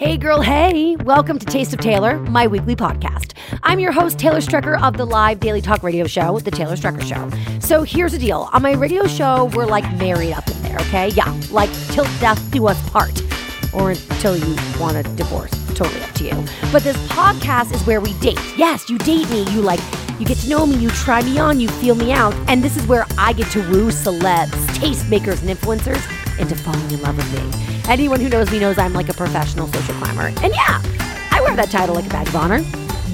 Hey, girl, hey. Welcome to Taste of Taylor, my weekly podcast. I'm your host, Taylor Strecker of the live daily talk radio show, The Taylor Strecker Show. So here's the deal on my radio show, we're like married up in there, okay? Yeah, like till death do us part, or until you want a divorce. Totally up to you. But this podcast is where we date. Yes, you date me. You like, you get to know me, you try me on, you feel me out. And this is where I get to woo celebs, tastemakers, and influencers into falling in love with me. Anyone who knows me knows I'm like a professional social climber. And yeah, I wear that title like a badge of honor.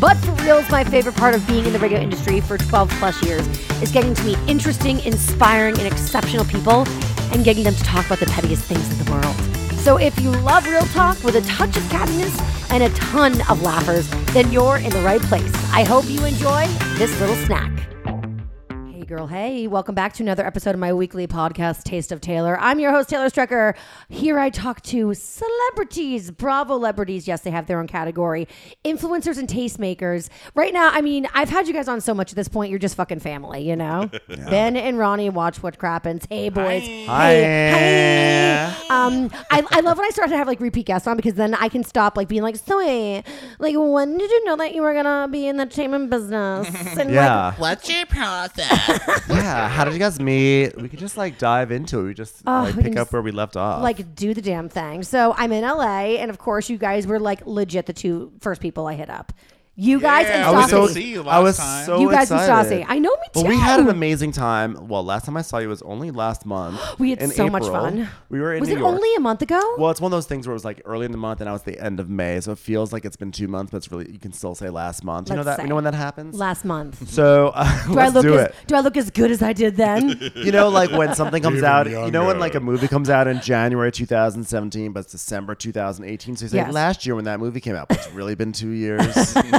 But for reals, my favorite part of being in the radio industry for 12 plus years is getting to meet interesting, inspiring, and exceptional people and getting them to talk about the pettiest things in the world. So if you love real talk with a touch of cattiness and a ton of laughers, then you're in the right place. I hope you enjoy this little snack. Hey, girl, hey, welcome back to another episode of my weekly podcast, Taste of Taylor. I'm your host, Taylor Strecker. Here I talk to celebrities, Bravo celebrities. Yes, they have their own category, influencers and tastemakers. Right now, I mean, I've had you guys on so much at this point, you're just fucking family, you know? Ben and Ronnie watch what crappens. Hey, boys. Hi. Hey, hey. Um, I, I love when I start to have like repeat guests on because then I can stop like being like, so wait, like, when did you know that you were gonna be in the entertainment business? And like, Yeah. What's your process? Yeah. How did you guys meet? We could just like dive into it. We just Oh, like we pick up just, where we left off. like do the damn thing. So I'm in LA, and of course, you guys were like legit the two first people I hit up. You guys and Yeah, I was so didn't see you I was time. so you guys excited. and Stassi. I know me too. Well, we had an amazing time. Well, last time I saw you was only last month. We had in so much fun. We were in Was New it York. only a month ago? Well, it's one of those things where it was like early in the month and now it's the end of May, so it feels like it's been two months, but it's really you can still say last month. you know Let's that? You say. know when that happens? Last month. so uh, Do let's I look do as it. Do I look as good as I did then? You know, like when something comes Even out, you know, when younger. like a movie comes out in January 2017, but it's December 2018. So you say Yes. last year when that movie came out, but it's really been two years.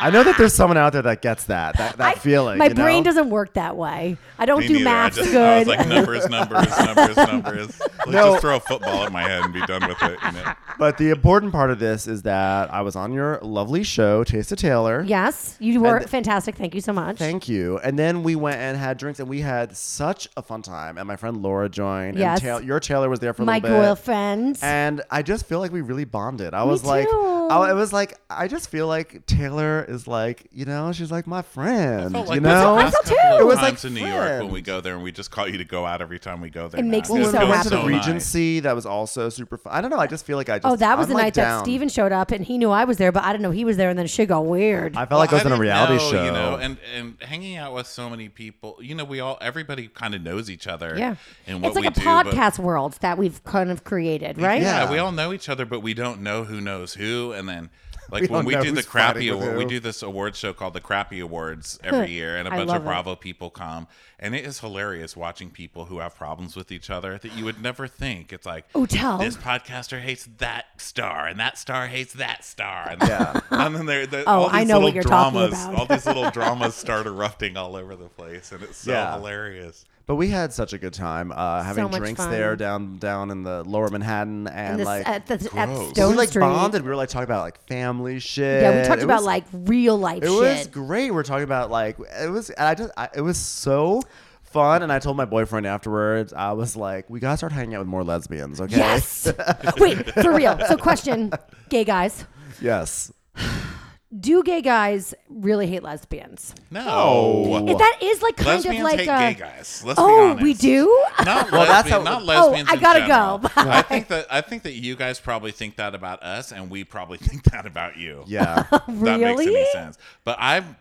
I know that there's ah. someone out there that gets that, that, that I- feeling. My you know? brain doesn't work that way. I don't Me do neither. I just, good. I was like numbers, numbers, numbers, numbers. Let's No. just throw a football at my head and be done with it. You know? But the important part of this is that I was on your lovely show, Taste of Taylor. yes, you were And- fantastic. Thank you so much. Thank you. And then we went and had drinks, and we had such a fun time. And my friend Laura joined. Yes. And Taylor, your Taylor was there for a My little bit. girlfriend. And I just feel like we really bonded. I was like, too. I, it was like, I just feel like Taylor is like, you know, she's like my friend. Felt you know, I felt too. It was like times in New York when we go there and we just call you to go out every time we go there. It now. makes me Well, so we went happy. to the. Regency. That was also super fun. I don't know. I just feel like I oh, just. oh, that was I'm the like night that. Steven showed up, and he knew I was there, but I didn't know he was there, and then shit got weird. I felt like I was in a reality know, show. you know, and and hanging out with so many people. You know, we all everybody kind of knows each other. yeah, and what it's like we a do, but- podcast world that we've kind of created, right? Yeah, Yeah. we all know each other, but we don't know who knows who. And then, like We when we do the crappy award, we do this award show called the Crappy Awards every year, and a bunch love of it. Bravo people come, and it is hilarious watching people who have problems with each other that you would never think. It's like, Oh, tell. this podcaster hates that star, and that star hates that star, and, Yeah. and then they're, they're Oh, all these I know little what you're talking dramas, about. all these little dramas start erupting all over the place, and it's so Yeah. hilarious. But we had such a good time uh, having much drinks fun. there down down in the lower Manhattan, and, And this, like at, the, at gross. Stone we like Street. bonded. We were like talking about like family shit. Yeah, we talked It about was- like real life shit. It shit. was great. We're talking about like it was. And I just I, it was so fun. And I told my boyfriend afterwards. I was like, we gotta start hanging out with more lesbians. Okay. Yes. Wait, for real. So, question, gay guys, yes. Do gay guys really hate lesbians? No, If that is like kind lesbians of like hate a, gay guys. Let's be oh, honest. we do. Not, Well, that's lesbian, how- not Oh, lesbians. I in gotta general. go. I think that I think that you guys probably think that about us, and we probably think that about you. Yeah. If that makes Really? any sense. But I'm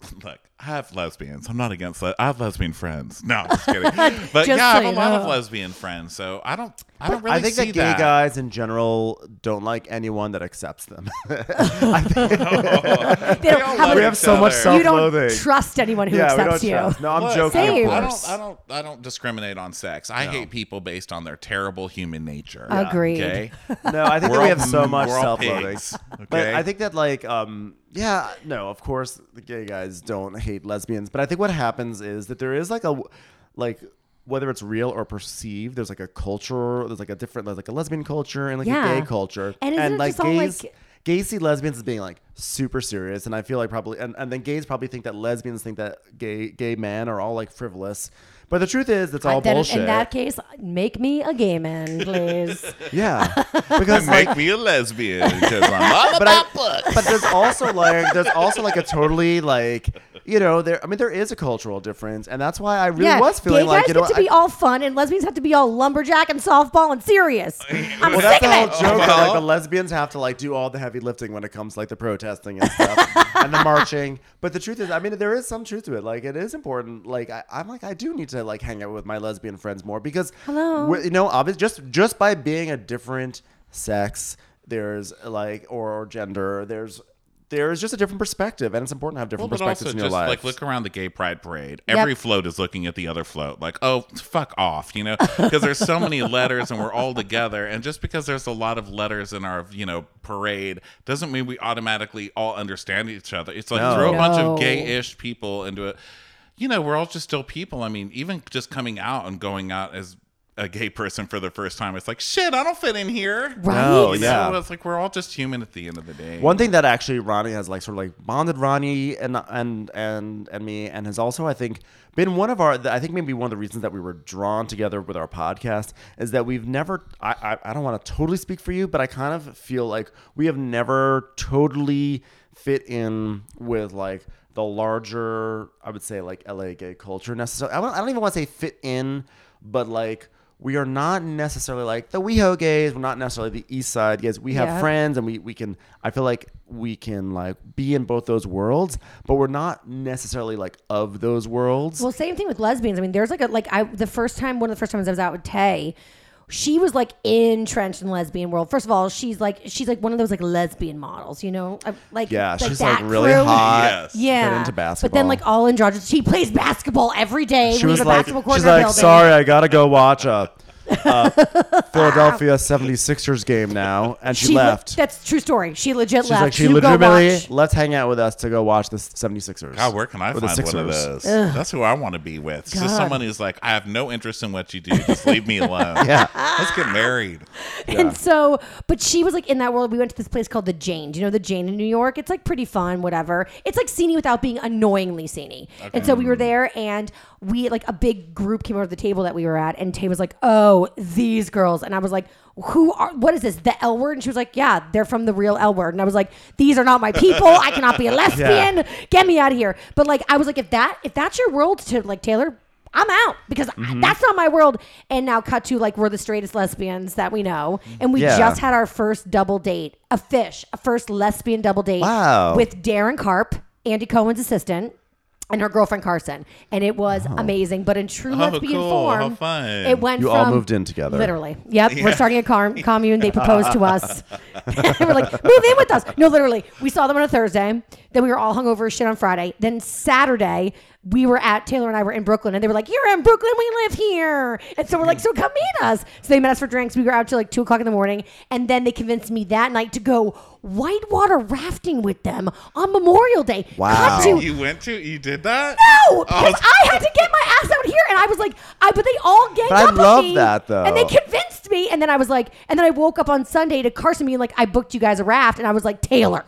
look. I have lesbians. I'm not against. Le- I have lesbian friends. No, I'm just kidding. But Just yeah, I have a you lot of lesbian friends. So I don't. I don't really I think see that gay guys in general don't like anyone that accepts them. i think They don't all have love a- we have so much each other. you don't trust anyone who yeah, we accepts don't you. trust. No, I'm Look, joking. Same. I don't, I don't. I don't discriminate on sex. I hate people based on their terrible human nature. Agreed. Okay. No, I think We're that we have so much self-loathing. pigs, But? I think that like um yeah, no, of course the gay guys don't hate lesbians, but I think what happens is that there is like a like whether it's real or perceived, there's like a culture, there's like a different there's like a lesbian culture and like Yeah. a gay culture. And isn't like gays like- gays see lesbians as being like super serious and I feel like probably and, and then gays probably think that lesbians think that gay gay men are all like frivolous. But the truth is, it's all then bullshit. in that case, make me a gay man, please. yeah, because like, Make me a lesbian because I'm all but I, about books. but there's also like there's also like a totally like you know there I mean there is a cultural difference, and that's why I really yeah, was feeling gay like guys you know get to be all fun, and lesbians have to be all lumberjack and softball and serious. I'm Well, sick that's the whole it. joke. that, like the lesbians have to like do all the heavy lifting when it comes like the protesting and stuff and the marching. But the truth is, I mean, there is some truth to it. Like it is important. Like I, I'm like I do need to like hang out with my lesbian friends more because Hello. you know, obviously just just by being a different sex, there's like or, or gender, there's there's just a different perspective, and it's important to have different Well, but perspectives also in your just life. like look around the gay pride parade. Yep. Every float is looking at the other float, like, oh, fuck off, you know, because there's so many letters and we're all together. And just because there's a lot of letters in our, you know, parade doesn't mean we automatically all understand each other. It's like No. throw a bunch of gay-ish people into it. You know, we're all just still people. I mean, even just coming out and going out as a gay person for the first time, it's like, shit, I don't fit in here. Right? No, You know, yeah. it's like we're all just human at the end of the day. One thing that actually Ronnie has like sort of like bonded Ronnie and and and and me, and has also I think been one of our. I think maybe one of the reasons that we were drawn together with our podcast is that we've never. I I, I don't want to totally speak for you, but I kind of feel like we have never totally fit in with like the larger. I would say like LA gay culture necessarily. I don't, I don't even want to say fit in, but like. We are not necessarily like the WeHo gays. We're not necessarily the East Side gays. We have Yeah. friends and we, we can i feel like we can like be in both those worlds but we're not necessarily like of those worlds Well, same thing with lesbians. I mean, there's like a like I the first time one of the first times I was out with Tay, she was like entrenched in the lesbian world. First of all, she's like she's like one of those like lesbian models, you know, Uh, like yeah like she's that like really crew. hot Yes. Yeah, been into basketball But then like all androgynous, she plays basketball every day. she we was have a like basketball court she's in our like building. sorry i gotta go watch a, Uh, a philadelphia 76ers game now and she, She le- left that's a true story. She legit she's left. like she to go legitimately watch. let's hang out with us to go watch the 76ers God, where can I Or the find one of Sixers. those? That's who I want to be with. It's God. Just someone who's like, I have no interest in what you do. Just leave me alone. yeah Let's get married. And so, but she was like in that world. We went to this place called the Jane. Do you know the Jane in New York? It's like pretty fun, whatever. It's like sceney without being annoyingly sceney. And so we were there, and we like a big group came over to the table that we were at, and Tay was like, "Oh, these girls," and I was like. Who are what is this? The L word? And she was like, Yeah, they're from the real L word. And I was like, These are not my people. I cannot be a lesbian. Get me out of here. But like I was like, if that if that's your world to like Taylor, I'm out because Mm-hmm. that's not my world. And now cut to like we're the straightest lesbians that we know, and we Yeah. just had our first double date, a fish, a first lesbian double date. Wow. With Daryn Carp, Andy Cohen's assistant. And her girlfriend Carson, and it was uh-huh. amazing. But in true oh, Let's Oh, Be cool. How Informed, it went You from all moved in together. Literally, yep. We're starting a car- commune. They proposed to us. we're like, move in with us. No, literally, we saw them on a Thursday. Then we were all hungover as shit on Friday. Then Saturday, we were at Taylor and I were in Brooklyn, and they were like, "You're in Brooklyn. We live here." And so we're like, "So come meet us." So they met us for drinks. We were out till like two o'clock in the morning, and then they convinced me that night to go whitewater rafting with them on Memorial Day. Wow. Cut to- oh, You went to, you did that? no, because Oh. I had to get my ass out here, and I was like, I but they all ganged But I up on love me, that, though. and they convinced me, and then I was like, and then I woke up on Sunday to Carson being like, I booked you guys a raft, and I was like, Taylor,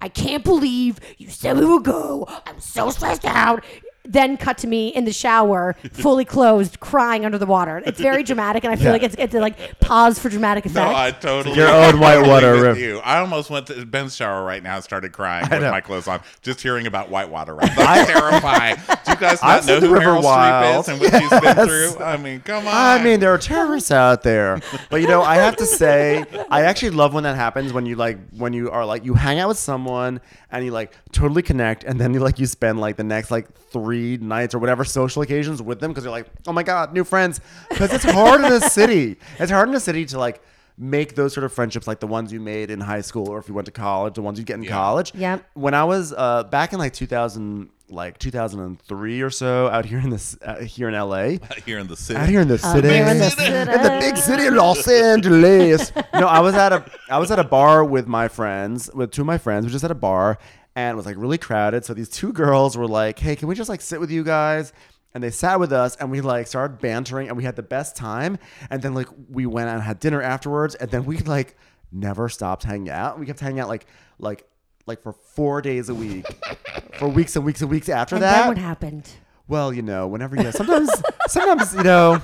I can't believe you said we would go. I'm so stressed out. Then cut to me in the shower, fully closed, crying under the water. It's very dramatic, and I feel Yeah. like it's it's a, like pause for dramatic effect. No, I totally. Your own whitewater with rift. You. I almost went to Ben's shower right now and started crying with know. my clothes on, just hearing about whitewater rafts. That's terrifying. Do you guys not I've know seen the who River Meryl Wild. Streep is and what she's been through? I mean, come on. I mean, there are terrorists out there, but you know, I have to say, I actually love when that happens. When you like, when you are like, you hang out with someone and you like totally connect, and then you like you spend like the next like three nights or whatever social occasions with them because you're like, oh my god, new friends. Because it's hard in a city. It's hard in a city to like make those sort of friendships like the ones you made in high school or if you went to college, the ones you get in college. yeah When I was uh, back in like 2000, like 2003 or so, out here in this uh, here in LA. Out here in the city. Out here in the city, here in the city. in the big city of Los Angeles. no, I was at a I was at a bar with my friends, with two of my friends. We just at a bar, and it was like really crowded. So these two girls were like, "Hey, can we just like sit with you guys?" And they sat with us, and we like started bantering, and we had the best time. And then like we went out and had dinner afterwards, and then we like never stopped hanging out. We kept hanging out like like like for four days a week, for weeks and weeks and weeks after and that. then what happened? Well, you know, whenever you sometimes sometimes you know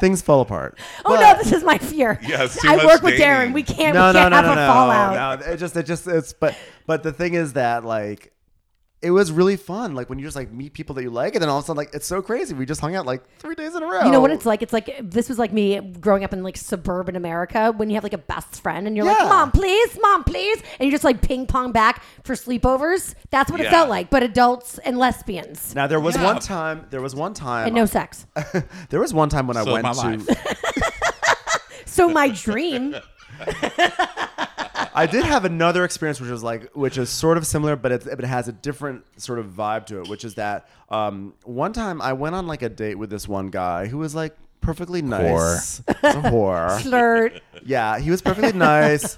things fall apart. Oh But- no, this is my fear. Yeah, it's too I much work with dating. Daryn. We can't. no, we no, can't no, have no, a no, fallout. no. It just, it just, it's. But, but the thing is that like, it was really fun. Like when you just like meet people that you like, and then all of a sudden, like it's so crazy. We just hung out like three days in a row. You know what it's like? It's like this was like me growing up in like suburban America when you have like a best friend and you're like, "Mom, please, mom, please," and you just like ping pong back for sleepovers. That's what it felt like, but adults and lesbians Now there was Yeah. one time. There was one time. and no sex. there was one time when I went my to. So my dream. I did have another experience, which was like, which is sort of similar, but it, it has a different sort of vibe to it. Which is that um, one time I went on like a date with this one guy who was like perfectly nice, a whore. Flirt. Yeah, he was perfectly nice.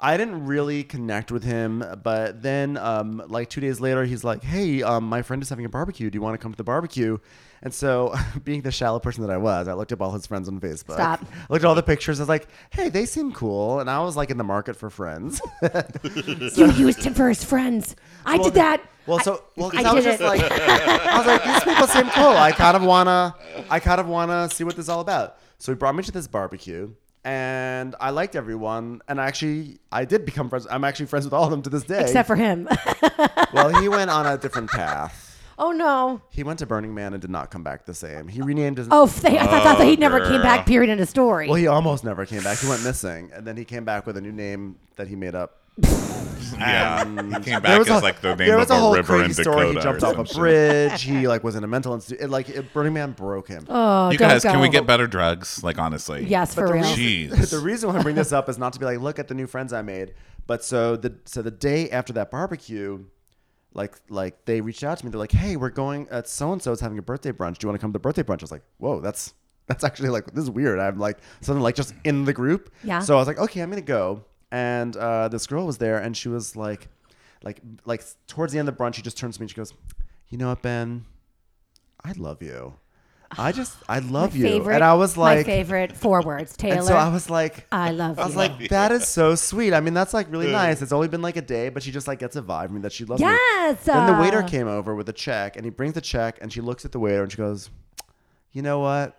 I didn't really connect with him, but then um, like two days later, he's like, "Hey, um, my friend is having a barbecue. Do you want to come to the barbecue?" And so, being the shallow person that I was, I looked up all his friends on Facebook. Stop. Looked at all the pictures. I was like, "Hey, they seem cool," and I was like in the market for friends. You used him for his friends. I Well, did that. Well, so well, 'cause I I, was just it. like, I was like, these people seem cool. I kind of wanna, I kind of wanna see what this is all about. So he brought me to this barbecue, and I liked everyone. And I actually, I did become friends. I'm actually friends with all of them to this day. Except for him. well, he went on a different path. Oh no. He went to Burning Man and did not come back the same. He renamed his. Oh, they, I thought, that he oh, never came back. Period. in of story. Well, he almost never came back. He went missing, and then he came back with a new name that he made up. Yeah, um, he came back was as a- like the name there was of a a, whole river in crazy Dakota. story. He jumped or off a shit. bridge. He like was in a mental institute. It, like it, Burning Man broke him. oh, You don't guys, go. can we get better drugs? Like honestly. Yes, for real. reason- Jeez. the reason why I bring this up is not to be like, look at the new friends I made. But so the so the day after that barbecue, like like they reached out to me. They're like, hey, we're going at so and so's having a birthday brunch. Do you want to come to the birthday brunch? I was like, whoa, that's that's actually like this is weird. I'm like something like just in the group. Yeah. So I was like, okay, I'm gonna go. And uh, this girl was there, and she was like, like like towards the end of the brunch, she just turns to me and she goes, you know what, Ben, I love you. I just I love you. Favorite, and I was like my like, favorite four words, Taylor. and so I was like, I love you. I was you. like, that is so sweet. I mean, that's like really nice. It's only been like a day, but she just like gets a vibe from me that she loves me. Yes, Then the uh, waiter came over with a check, and he brings the check, and she looks at the waiter, and she goes, "You know what?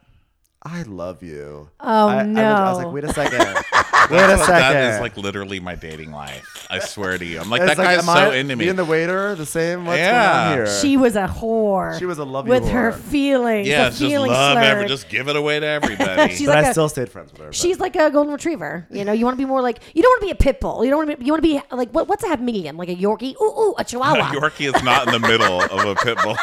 I love you." Oh, I, I was, I was like, "Wait a second. Wait a second. That is like literally my dating life. I swear to you. I'm like It's that guy's am so I, into me. Me and the waiter, the same. What's Yeah. going on here? She was a whore. She was a lovely with her feelings. yeah, just feeling love slurred. ever. Just give it away to everybody. She's but like I a- still stayed friends with her. but- She's like a golden retriever. You know, you want to be more like you don't want to be a pit bull. You don't want to be. You want to be like what, what's a half medium? Like a Yorkie? Ooh, ooh, a Chihuahua. Yorkie is not in the middle of a pit bull.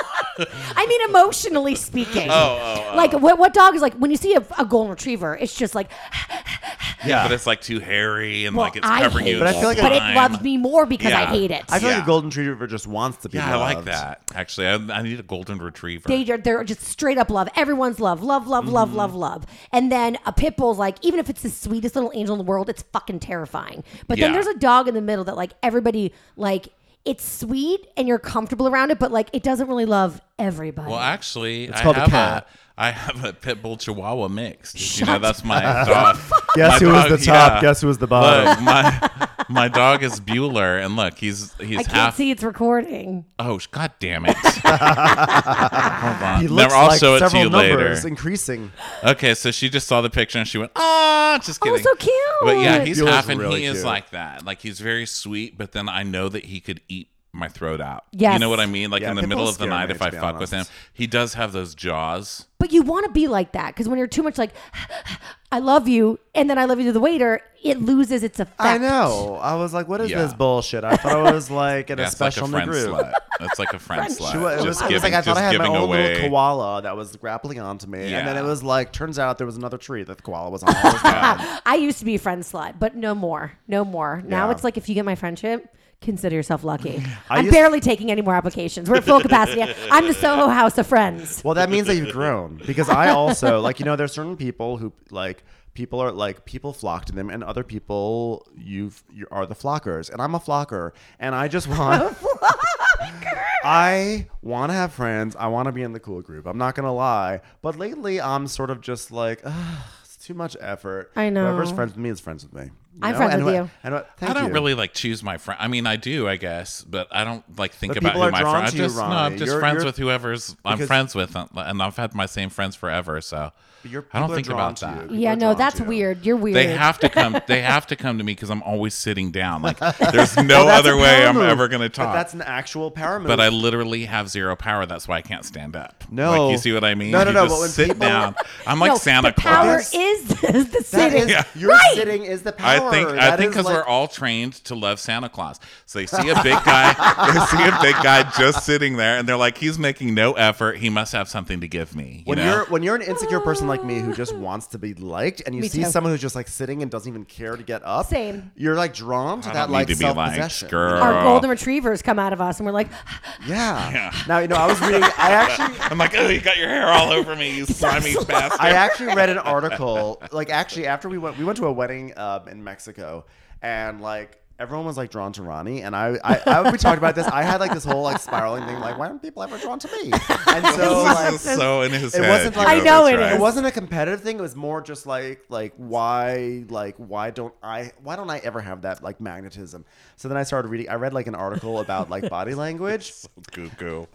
I mean, emotionally speaking. Oh, oh, oh. Like what? What dog is like when you see a, a golden retriever? It's just like, yeah, but it's like too hairy and well, like it's I covering hate you. But I feel like but it loves me more because I Yeah. hate it. I feel like Yeah. a golden retriever just wants to be. Yeah, I like loved. that. Actually, I, I need a golden retriever. They are, they're just straight up love. Everyone's love, love, love, Mm-hmm. love, love, love. And then a pit bull's like, even if it's the sweetest little angel in the world, it's fucking terrifying. But then Yeah. there's a dog in the middle that like everybody like. It's sweet and you're comfortable around it, but like it doesn't really love everybody. well, actually, I called a have cat. I have a pit bull chihuahua mix. you know, that's my dog. Guess My who was the top? yeah. Guess who was the bottom? Look, my my dog is Bueller, and look, he's he's I can't see it's recording. Oh, god damn it! Hold on. He Never- looks I'll like show it to several you numbers later. increasing. Okay, so she just saw the picture and she went, "Ah, just Oh, kidding." so cute. But yeah, he's Bueller's half and really he is cute. like that. Like he's very sweet, but then I know that he could eat my throat out. Yes. You know what I mean? Like Yeah, in the middle bulls of the scare night, me, if I to be fuck with him, honest. he does have those jaws. But you want to be like that because when you're too much like, I love you, and then I love you to the waiter, it loses its effect. I know. I was like, what is Yeah. this bullshit? I thought I was like in Yeah, a it's like a special in friend group. slut. It's like a friend slut. She wa- it was, just it was giving, like I thought just I had my giving own away. little koala that was grappling onto me, and then Yeah. it was like, turns out there was another tree that the koala was on. all the time. I used to be a friend slut, but no more, no more. Now Yeah. it's like if you get my friendship, consider yourself lucky. I I'm used- barely taking any more applications. We're at full capacity. I'm the Soho House of Friends. well, that means that you've grown because I also like you know there's certain people who like people are like people flock to them and other people you you are the flockers and I'm a flocker and I just want I want to have friends. I want to be in the cool group. I'm not gonna lie, but lately I'm sort of just like, Ugh, it's too much effort. I know. Whoever's friends with me is friends with me. I'm know? friends And with what- you. And what, thank I don't you. really like choose my friend. I mean, I do, I guess, but I don't like think But about who are my drawn friend. to no, I'm just You're- friends you're- with whoever's I'm friends with, and I've had my same friends forever. So you're- I don't think about that. People Yeah, no, that's weird. You're weird. They have to come. They have to come to me because I'm always sitting down. Like there's no Well, other way power I'm move. ever going to But talk. that's an actual power move. But I literally have zero power. That's why I can't stand up. No. like, you see what I mean? No, no, You no, just but when sit people- down. I'm like no, Santa the power is the sitting. is, Yeah. your Right. sitting is the I power. think I think because like- we're all trained to love Santa Claus. So they see a big guy, they see a big guy just sitting there, and they're like, he's making no effort. He must have something to give me. You when know? you're when you're an insecure person like me who just wants to be liked, and you Me see too. someone who's just like sitting and doesn't even care to get up, Same. You're like drawn to I that like need to be self possession. girl. Our golden retrievers come out of us, and we're like, Yeah. Yeah. Now you know I was reading. I actually I'm like, oh, you got your hair all over me, you slimy bastard. I actually read an article. Like actually, after we went, we went to a wedding um, in Mexico, and like everyone was like drawn to Ronnie, and I, I, I we talked about this. I had like this whole like spiraling thing, like why aren't people ever drawn to me? And so like. So in his It head. wasn't you like- I know it right. It wasn't a competitive thing. It was more just like like why like why don't I why don't I ever have that like magnetism? So then I started reading. I read like an article about like body language. Goo goo.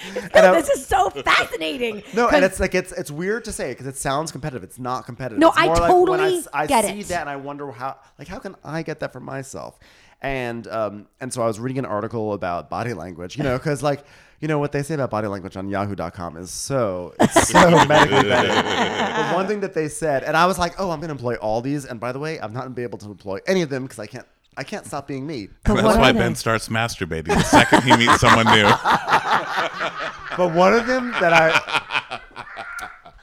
"This is so fascinating." No, and it's like it's it's weird to say because it sounds competitive. It's not competitive. No, I more like when I, totally I get see it. that and I wonder how like how can I get that for myself? And um and so I was reading an article about body language, you know, because like you know what they say about body language on Yahoo.com is so it's so medically. But one thing that they said, and I was like, oh, I'm going to employ all these. And by the way, i'm not going to be able to employ any of them because I can't I can't stop being me. But That's what why are Ben they? starts masturbating the second he meets someone new. But one of them that I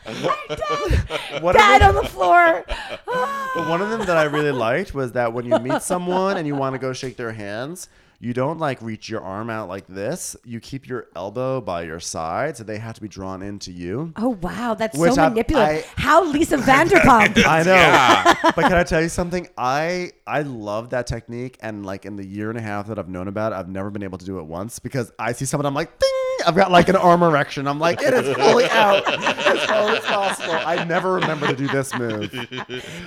one of Dad them- on the floor. But one of them that I really liked was that when you meet someone and you want to go shake their hands, you don't like reach your arm out like this. You keep your elbow by your side, so they have to be drawn into you. Oh wow, that's Which so I- manipulative. I- How Lisa Vanderpump. I know, Yeah. but can I tell you something? I I love that technique, and like in the year and a half that I've known about it, I've never been able to do it once because I see someone, I'm like, ding, I've got like an arm erection. I'm like, it is fully out as far as possible. I never remember to do this move.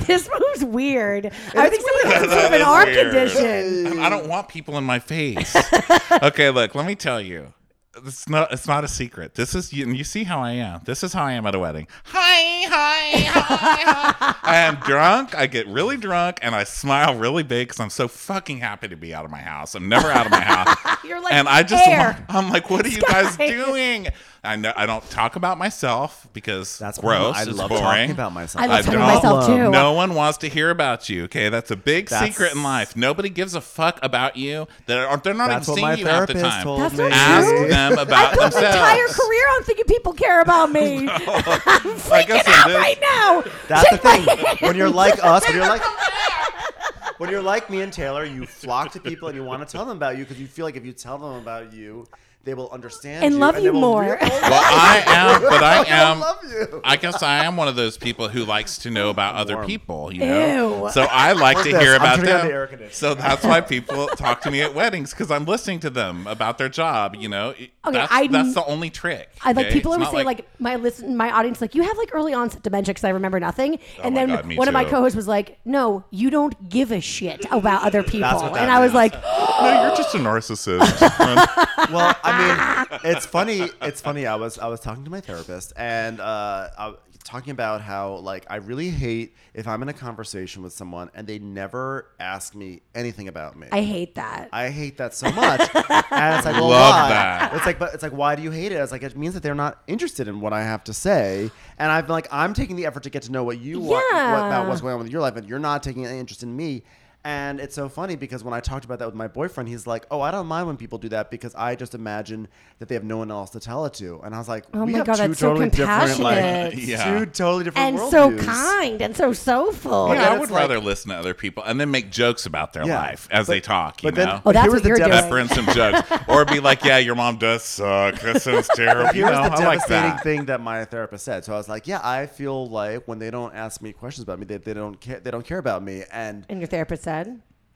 this move's weird. I think somebody has some sort of That an is arm weird. condition. I don't want people in my face. okay, look, let me tell you. It's not it's not a secret. This is you, and you see how I am. This is how I am at a wedding. Hi, hi, hi, hi. I am drunk. I get really drunk and I smile really big because I'm so fucking happy to be out of my house. I'm never out of my house. You're like and I just. I'm like, what are you guys doing? I know I don't talk about myself because That's gross. I it's love boring. talking about myself. I love I talking don't- myself too. No one wants to hear about you. Okay, that's a big That's- secret in life. Nobody gives a fuck about you. They're, they're not That's even what my seeing you half the therapist time. told That's me. not Ask true. them I about put my entire career on thinking people care about me. I'm Like I freaking out this- right now. That's the thing. When you're like us, when you're like when you're like me and Taylor, you flock to people and you want to tell them about you because you feel like if you tell them about you, they will understand And you love they you more. rea- Well, I am, but I am. love. I guess I am one of those people who likes to know about other Warm. people, you know. Ew. So I like Look to this, hear I'm about them. the. So that's why people talk to me at weddings because I'm listening to them about their job. You know, that's, I- that's the only trick. I like okay? people always say like, my listen my audience like you have like early onset dementia because I remember nothing oh and Oh my then God, me one of my co-hosts was like no you don't give a shit about other people what that and I was like no, you're just a narcissist. Well, I mean, it's funny. It's funny. I was I was talking to my therapist and uh, I, talking about how like I really hate if I'm in a conversation with someone and they never ask me anything about me. I hate that I hate that so much. and it's like, well, Love why? that. It's like, but it's like, why do you hate it? It's like, it means that they're not interested in what I have to say. And I've been like, I'm taking the effort to get to know what you want what, about what's going on with your life, and you're not taking any interest in me. And it's so funny because when I talked about that with my boyfriend, he's like, "Oh, I don't mind when people do that because I just imagine that they have no one else to tell it to." And I was like, Oh "We my have God, two that's so totally different, like, compassionate. Yeah. two totally different and so worldviews." kind and so soulful But Yeah, I it's would like- rather listen to other people and then make jokes about their Yeah, life as but- they talk. You but then- know, Oh, that's here what was the you're devas- doing. pepper in some jokes, or be like, "Yeah, your mom does suck. That sounds terrible." You know, the I like devastating that. thing that my therapist said. So I was like, "Yeah, I feel like when they don't ask me questions about me, they, they don't care. They don't care about me." And and your therapist said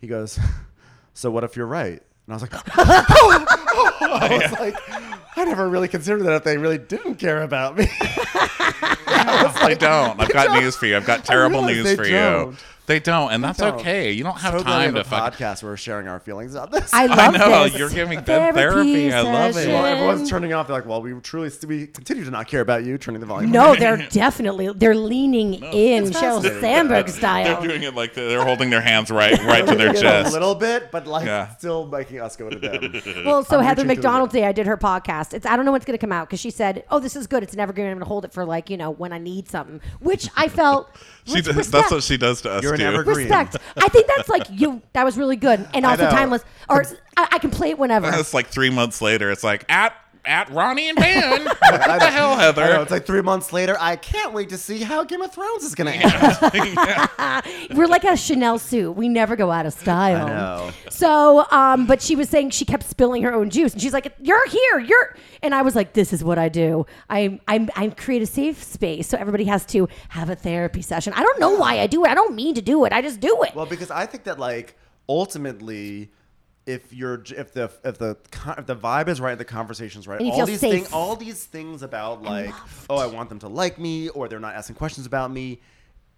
he goes, "So what if you're right?" And I was like, "I was like, I never really considered that if they really didn't care about me." I don't. I've got news for you. I've got terrible realized news they for don't. You. They don't, and that's don't. okay. You don't have so time we to a fuck. podcast where we're sharing our feelings about this. I love I know this. you're giving them therapy. I love it. well, everyone's turning off. They're like, well, we truly we continue to not care about you. Turning the volume. No, they're definitely they're leaning in Sheryl fascinating. Sandberg They're doing it like they're holding their hands right, right to their chest a little bit, but like Yeah. still making us go to them. Well, so I'm Heather reaching to the McDonald today, I did her podcast. It's I don't know what's going to come out because she said, "Oh, this is good. It's never going to hold it for like you know when I need something," which I felt. She does, that's what she does to us You're an too. evergreen. Respect. I think that's like you. That was really good, and also know. timeless. Or I, I can play it whenever. It's like three months later. It's like at at Ronnie and Ben. what the hell, I know, Heather? it's like three months later. I can't wait to see how Game of Thrones is going to end. We're like a Chanel suit. We never go out of style. I know. So, um, but she was saying she kept spilling her own juice, and she's like, "You're here, you're," and I was like, "This is what I do. I I I create a safe space so everybody has to have a therapy session. I don't know why I do it. I don't mean to do it. I just do it. Well, because I think that like ultimately, if you're if the if the if the vibe is right, the conversation's right, all these things, all these things about like, oh, I want them to like me, or they're not asking questions about me.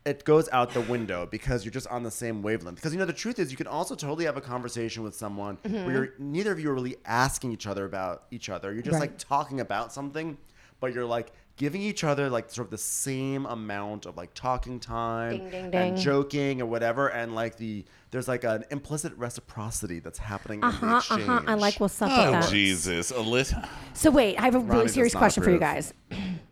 It goes out the window because you're just on the same wavelength. Because you know the truth is, you can also totally have a conversation with someone Mm-hmm. where you're, neither of you are really asking each other about each other. You're just Right. like talking about something, but you're like giving each other like sort of the same amount of like talking time Ding, ding, and joking or whatever, and like the there's like an implicit reciprocity that's happening in Uh the huh. Uh huh. I like what's up Oh with that. Jesus, Alyssa. So wait, I have a really Ronnie serious does not question for you guys.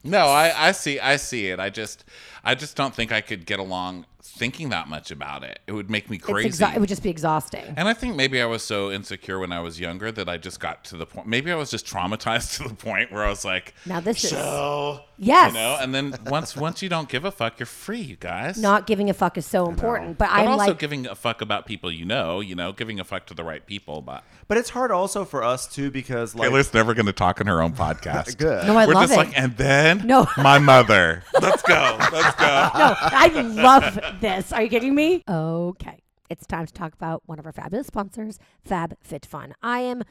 No, I, I see I see it. I just I just don't think I could get along thinking that much about it. It would make me crazy. exha- it would just be exhausting. and I think maybe I was so insecure when I was younger that I just got to the point. Maybe I was just traumatized to the point where I was like, Now this is so yes. you know. And then once once you don't give a fuck, you're free, you guys. not giving a fuck is so important, but, but I'm also like, giving a fuck about people you know. You know, giving a fuck to the right people. But But it's hard also for us too because like Taylor's never going to talk in her own podcast. good. no, I We're love just it. like, and then No. my mother. Let's go. Let's go. no, I love this. Are you kidding me? Okay. It's time to talk about one of our fabulous sponsors, Fab Fit Fun. I am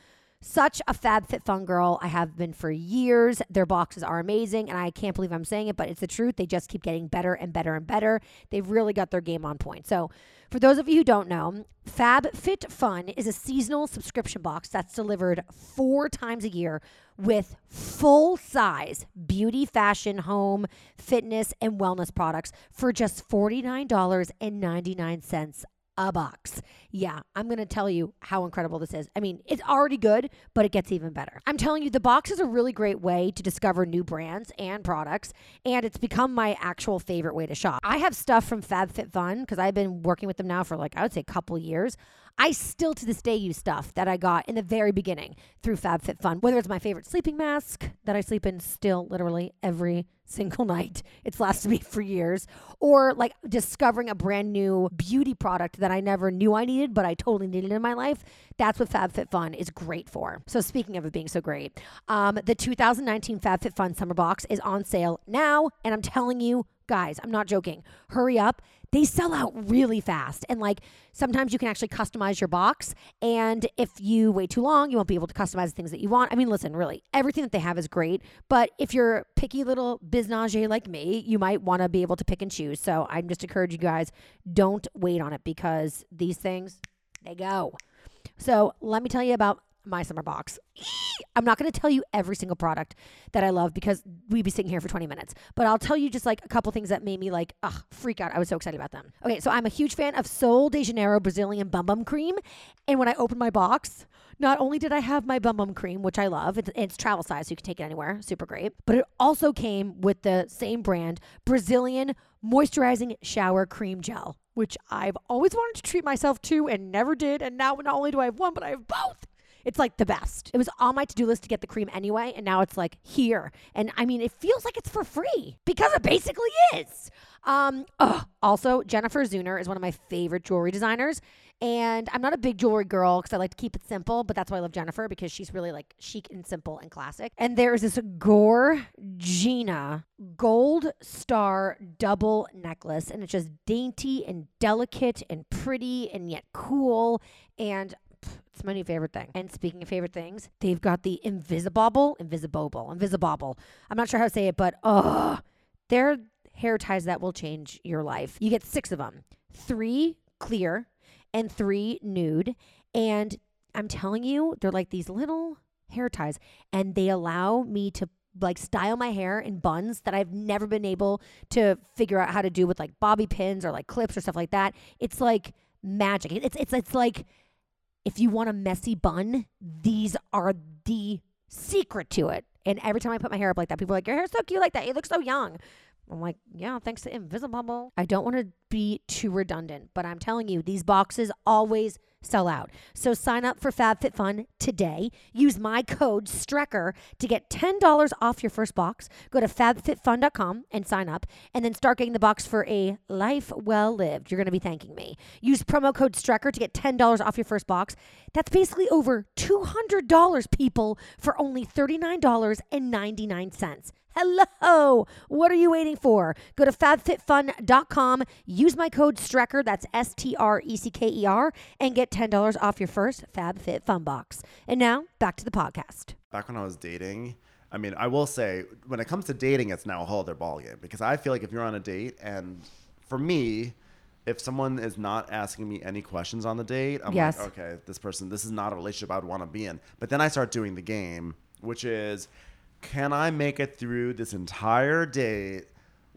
such a Fab Fit Fun girl. I have been for years. Their boxes are amazing, and I can't believe I'm saying it, but it's the truth. They just keep getting better and better and better. They've really got their game on point. So, for those of you who don't know, Fab Fit Fun is a seasonal subscription box that's delivered four times a year with full size beauty, fashion, home, fitness, and wellness products for just $49.99 a box. Yeah, I'm going to tell you how incredible this is. I mean, it's already good, but it gets even better. I'm telling you, the box is a really great way to discover new brands and products, and it's become my actual favorite way to shop. I have stuff from FabFitFun because I've been working with them now for like, I would say a couple years. I still to this day use stuff that I got in the very beginning through FabFitFun, whether it's my favorite sleeping mask that I sleep in still literally every single night. It's lasted me for years. Or like discovering a brand new beauty product that I never knew I needed, but I totally needed in my life. That's what FabFitFun is great for. So speaking of it being so great, um, the 2019 FabFitFun Summer Box is on sale now, and I'm telling you, guys, I'm not joking. Hurry up. They sell out really fast. And like sometimes you can actually customize your box. And if you wait too long, you won't be able to customize the things that you want. I mean, listen, really, everything that they have is great. But if you're picky little biznage like me, you might want to be able to pick and choose. So I'm just encourage you guys, don't wait on it because these things, they go. So let me tell you about my summer box. I'm not going to tell you every single product that I love because we'd be sitting here for 20 minutes, but I'll tell you just like a couple things that made me like, ugh, freak out. I was so excited about them. Okay, so I'm a huge fan of Sol de Janeiro Brazilian Bum Bum Cream. And when I opened my box, not only did I have my Bum Bum Cream, which I love, it's, it's travel size, so you can take it anywhere, super great, but it also came with the same brand, Brazilian Moisturizing Shower Cream Gel, which I've always wanted to treat myself to and never did. And now not only do I have one, but I have both. It's like the best. It was on my to do list to get the cream anyway, and now it's like here. And I mean, it feels like it's for free because it basically is. Um, ugh. Also, Jennifer Zeuner is one of my favorite jewelry designers. And I'm not a big jewelry girl because I like to keep it simple, but that's why I love Jennifer because she's really like chic and simple and classic. And there's this Gore Gina gold star double necklace, and it's just dainty and delicate and pretty and yet cool. And it's my new favorite thing. And speaking of favorite things, they've got the Invisibobble, Invisibobble, Invisibobble. I'm not sure how to say it, but oh, they're hair ties that will change your life. You get six of them. three clear and three nude. And I'm telling you, they're like these little hair ties, and they allow me to like style my hair in buns that I've never been able to figure out how to do with like bobby pins or like clips or stuff like that. It's like magic. It's it's it's like if you want a messy bun, these are the secret to it. And every time I put my hair up like that, people are like, Your hair's so cute like that. You look so young. I'm like, yeah, thanks to Invisible. I don't want to be too redundant, but I'm telling you, these boxes always sell out. So sign up for FabFitFun today. Use my code STRECKER to get $10 off your first box. Go to fabfitfun.com and sign up, and then start getting the box for a life well lived. You're going to be thanking me. Use promo code STRECKER to get $10 off your first box. That's basically over $200, people, for only $39.99. Hello. What are you waiting for? Go to fabfitfun.com, use my code STRECKER, that's S T R E C K E R, and get $10 off your first FabFitFun box. And now, back to the podcast. Back when I was dating, I mean, I will say when it comes to dating, it's now a whole other ballgame because I feel like if you're on a date and for me, if someone is not asking me any questions on the date, I'm Yes. like, okay, this person, this is not a relationship I would want to be in. But then I start doing the game, which is, can I make it through this entire date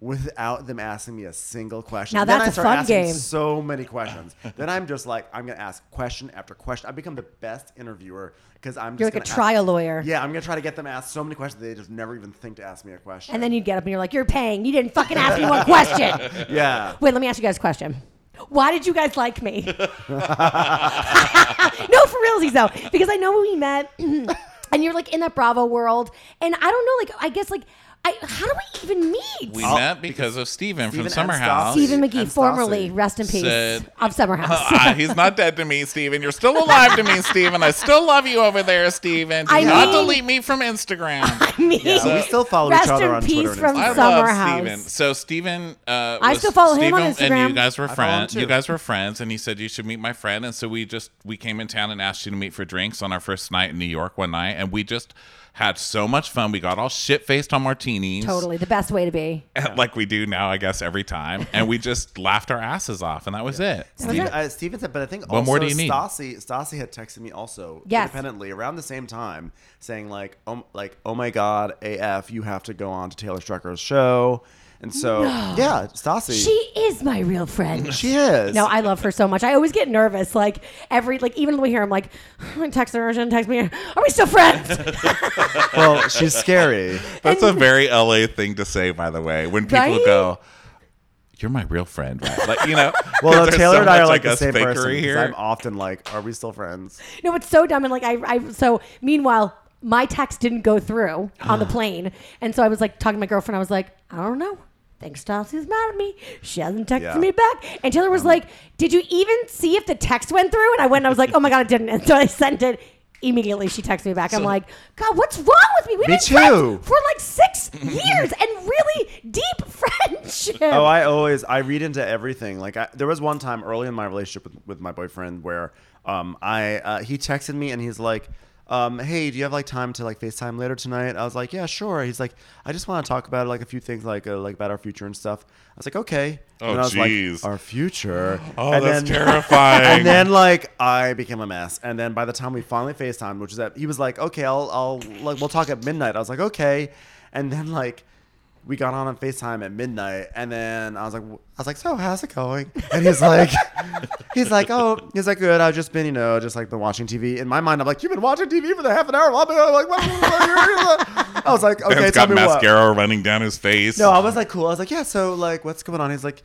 without them asking me a single question? Now And then that's I a start fun asking game. So many questions. then I'm just like, I'm gonna ask question after question. I become the best interviewer because I'm just You're like a ask- trial lawyer. yeah, I'm gonna try to get them asked so many questions they just never even think to ask me a question. And then you'd get up and you're like, you're paying. You didn't fucking ask me one question. yeah, Wait, let me ask you guys a question. Why did you guys like me? no, for realsies though, because I know when we met, and you're like in that Bravo world, and I don't know, like I guess like I how do we even meet? We I'll- met because of Steven from Steven Summer and House. Stephen McBee, and formerly Stassi rest in peace said- of Summer House. Ah, he's not dead to me, Steven. You're still alive to me, Steven. I still love you over there, Steven. Do I not mean- delete me from Instagram. I mean, yeah. we still follow rest each other in on peace Twitter. And from Instagram. I Summer love House. Steven. So Steven uh I was- still follow him on Steven Instagram. And you guys were follow him friends. too. You guys were friends and he said you should meet my friend and so we just we came in town and asked you to meet for drinks on our first night in New York one night and we just had so much fun. We got all shit faced on martinis. totally the best way to be. Like we do now, I guess, every time. And we just laughed our asses off and that was it. Steven, uh, Steven said, but I think What also more do you need? Stassi, Stassi had texted me also Yes. independently around the same time saying like, oh, like, oh my God, AF, you have to go on to Taylor Strecker's show. And so, yeah, Stassi, She is my real friend. she is. No, I love her so much. I always get nervous. Like every like even when we hear, I'm like, I'm text her. She text me. Are we still friends? well, she's scary. That's a very LA thing to say, by the way. When people Right? go, You're my real friend, right? Like, you know, well, no, uh, Taylor so and I are much, like the same person. here. I'm often like, are we still friends? no, it's so dumb. And like I, I so meanwhile, my text didn't go through on the plane, and so I was like talking to my girlfriend. I was like, I don't know. Thanks, Stassi's mad at me. She hasn't texted Yeah. me back. And Taylor was like, Did you even see if the text went through? And I went and I was like, Oh my God, it didn't. And so I sent it. Immediately, she texted me back. I'm like, God, what's wrong with me? We've Me been friends too. for like six years and really deep friendship. Oh, I always I read into everything. Like I, there was one time early in my relationship with, with my boyfriend where um I uh, he texted me and he's like, um, hey, do you have like time to like FaceTime later tonight? I was like, yeah, sure. He's like, I just want to talk about like a few things like uh, like about our future and stuff. I was like, okay. Oh, and I was jeez. like, our future. Oh, and that's then, terrifying. And then like I became a mess. And then by the time we finally FaceTime, which is that he was like, okay, I'll I'll like we'll talk at midnight. I was like, okay. And then like we got on on FaceTime at midnight, and then I was like, I was like, so how's it going? And he's like, he's like, oh, he's like, good. I've just been, you know, just like been watching TV. In my mind, I'm like, you've been watching TV for the half an hour. I'm like, what? I was like, okay, Ben's tell got me what. mascara running down his face. No, I was like, cool. I was like, yeah. So like, what's going on? He's like,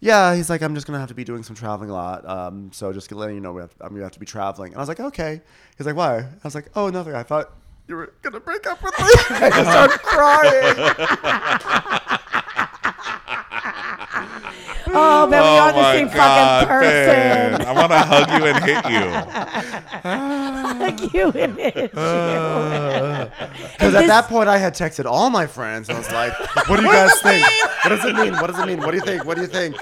yeah. He's like, I'm just gonna have to be doing some traveling a lot. Um, so just letting you know, we have, I'm gonna have to be traveling. And I was like, okay. He's like, why? I was like, oh, nothing. I thought you were gonna break up with me. I just started crying. oh, man, we Oh are the my same God, fucking Ben. person. I want to hug you and hit you. Hug you and it. Because at that point, I had texted all my friends. and I was like, what do you guys think? What does it mean? What does it mean? What do you think? What do you think?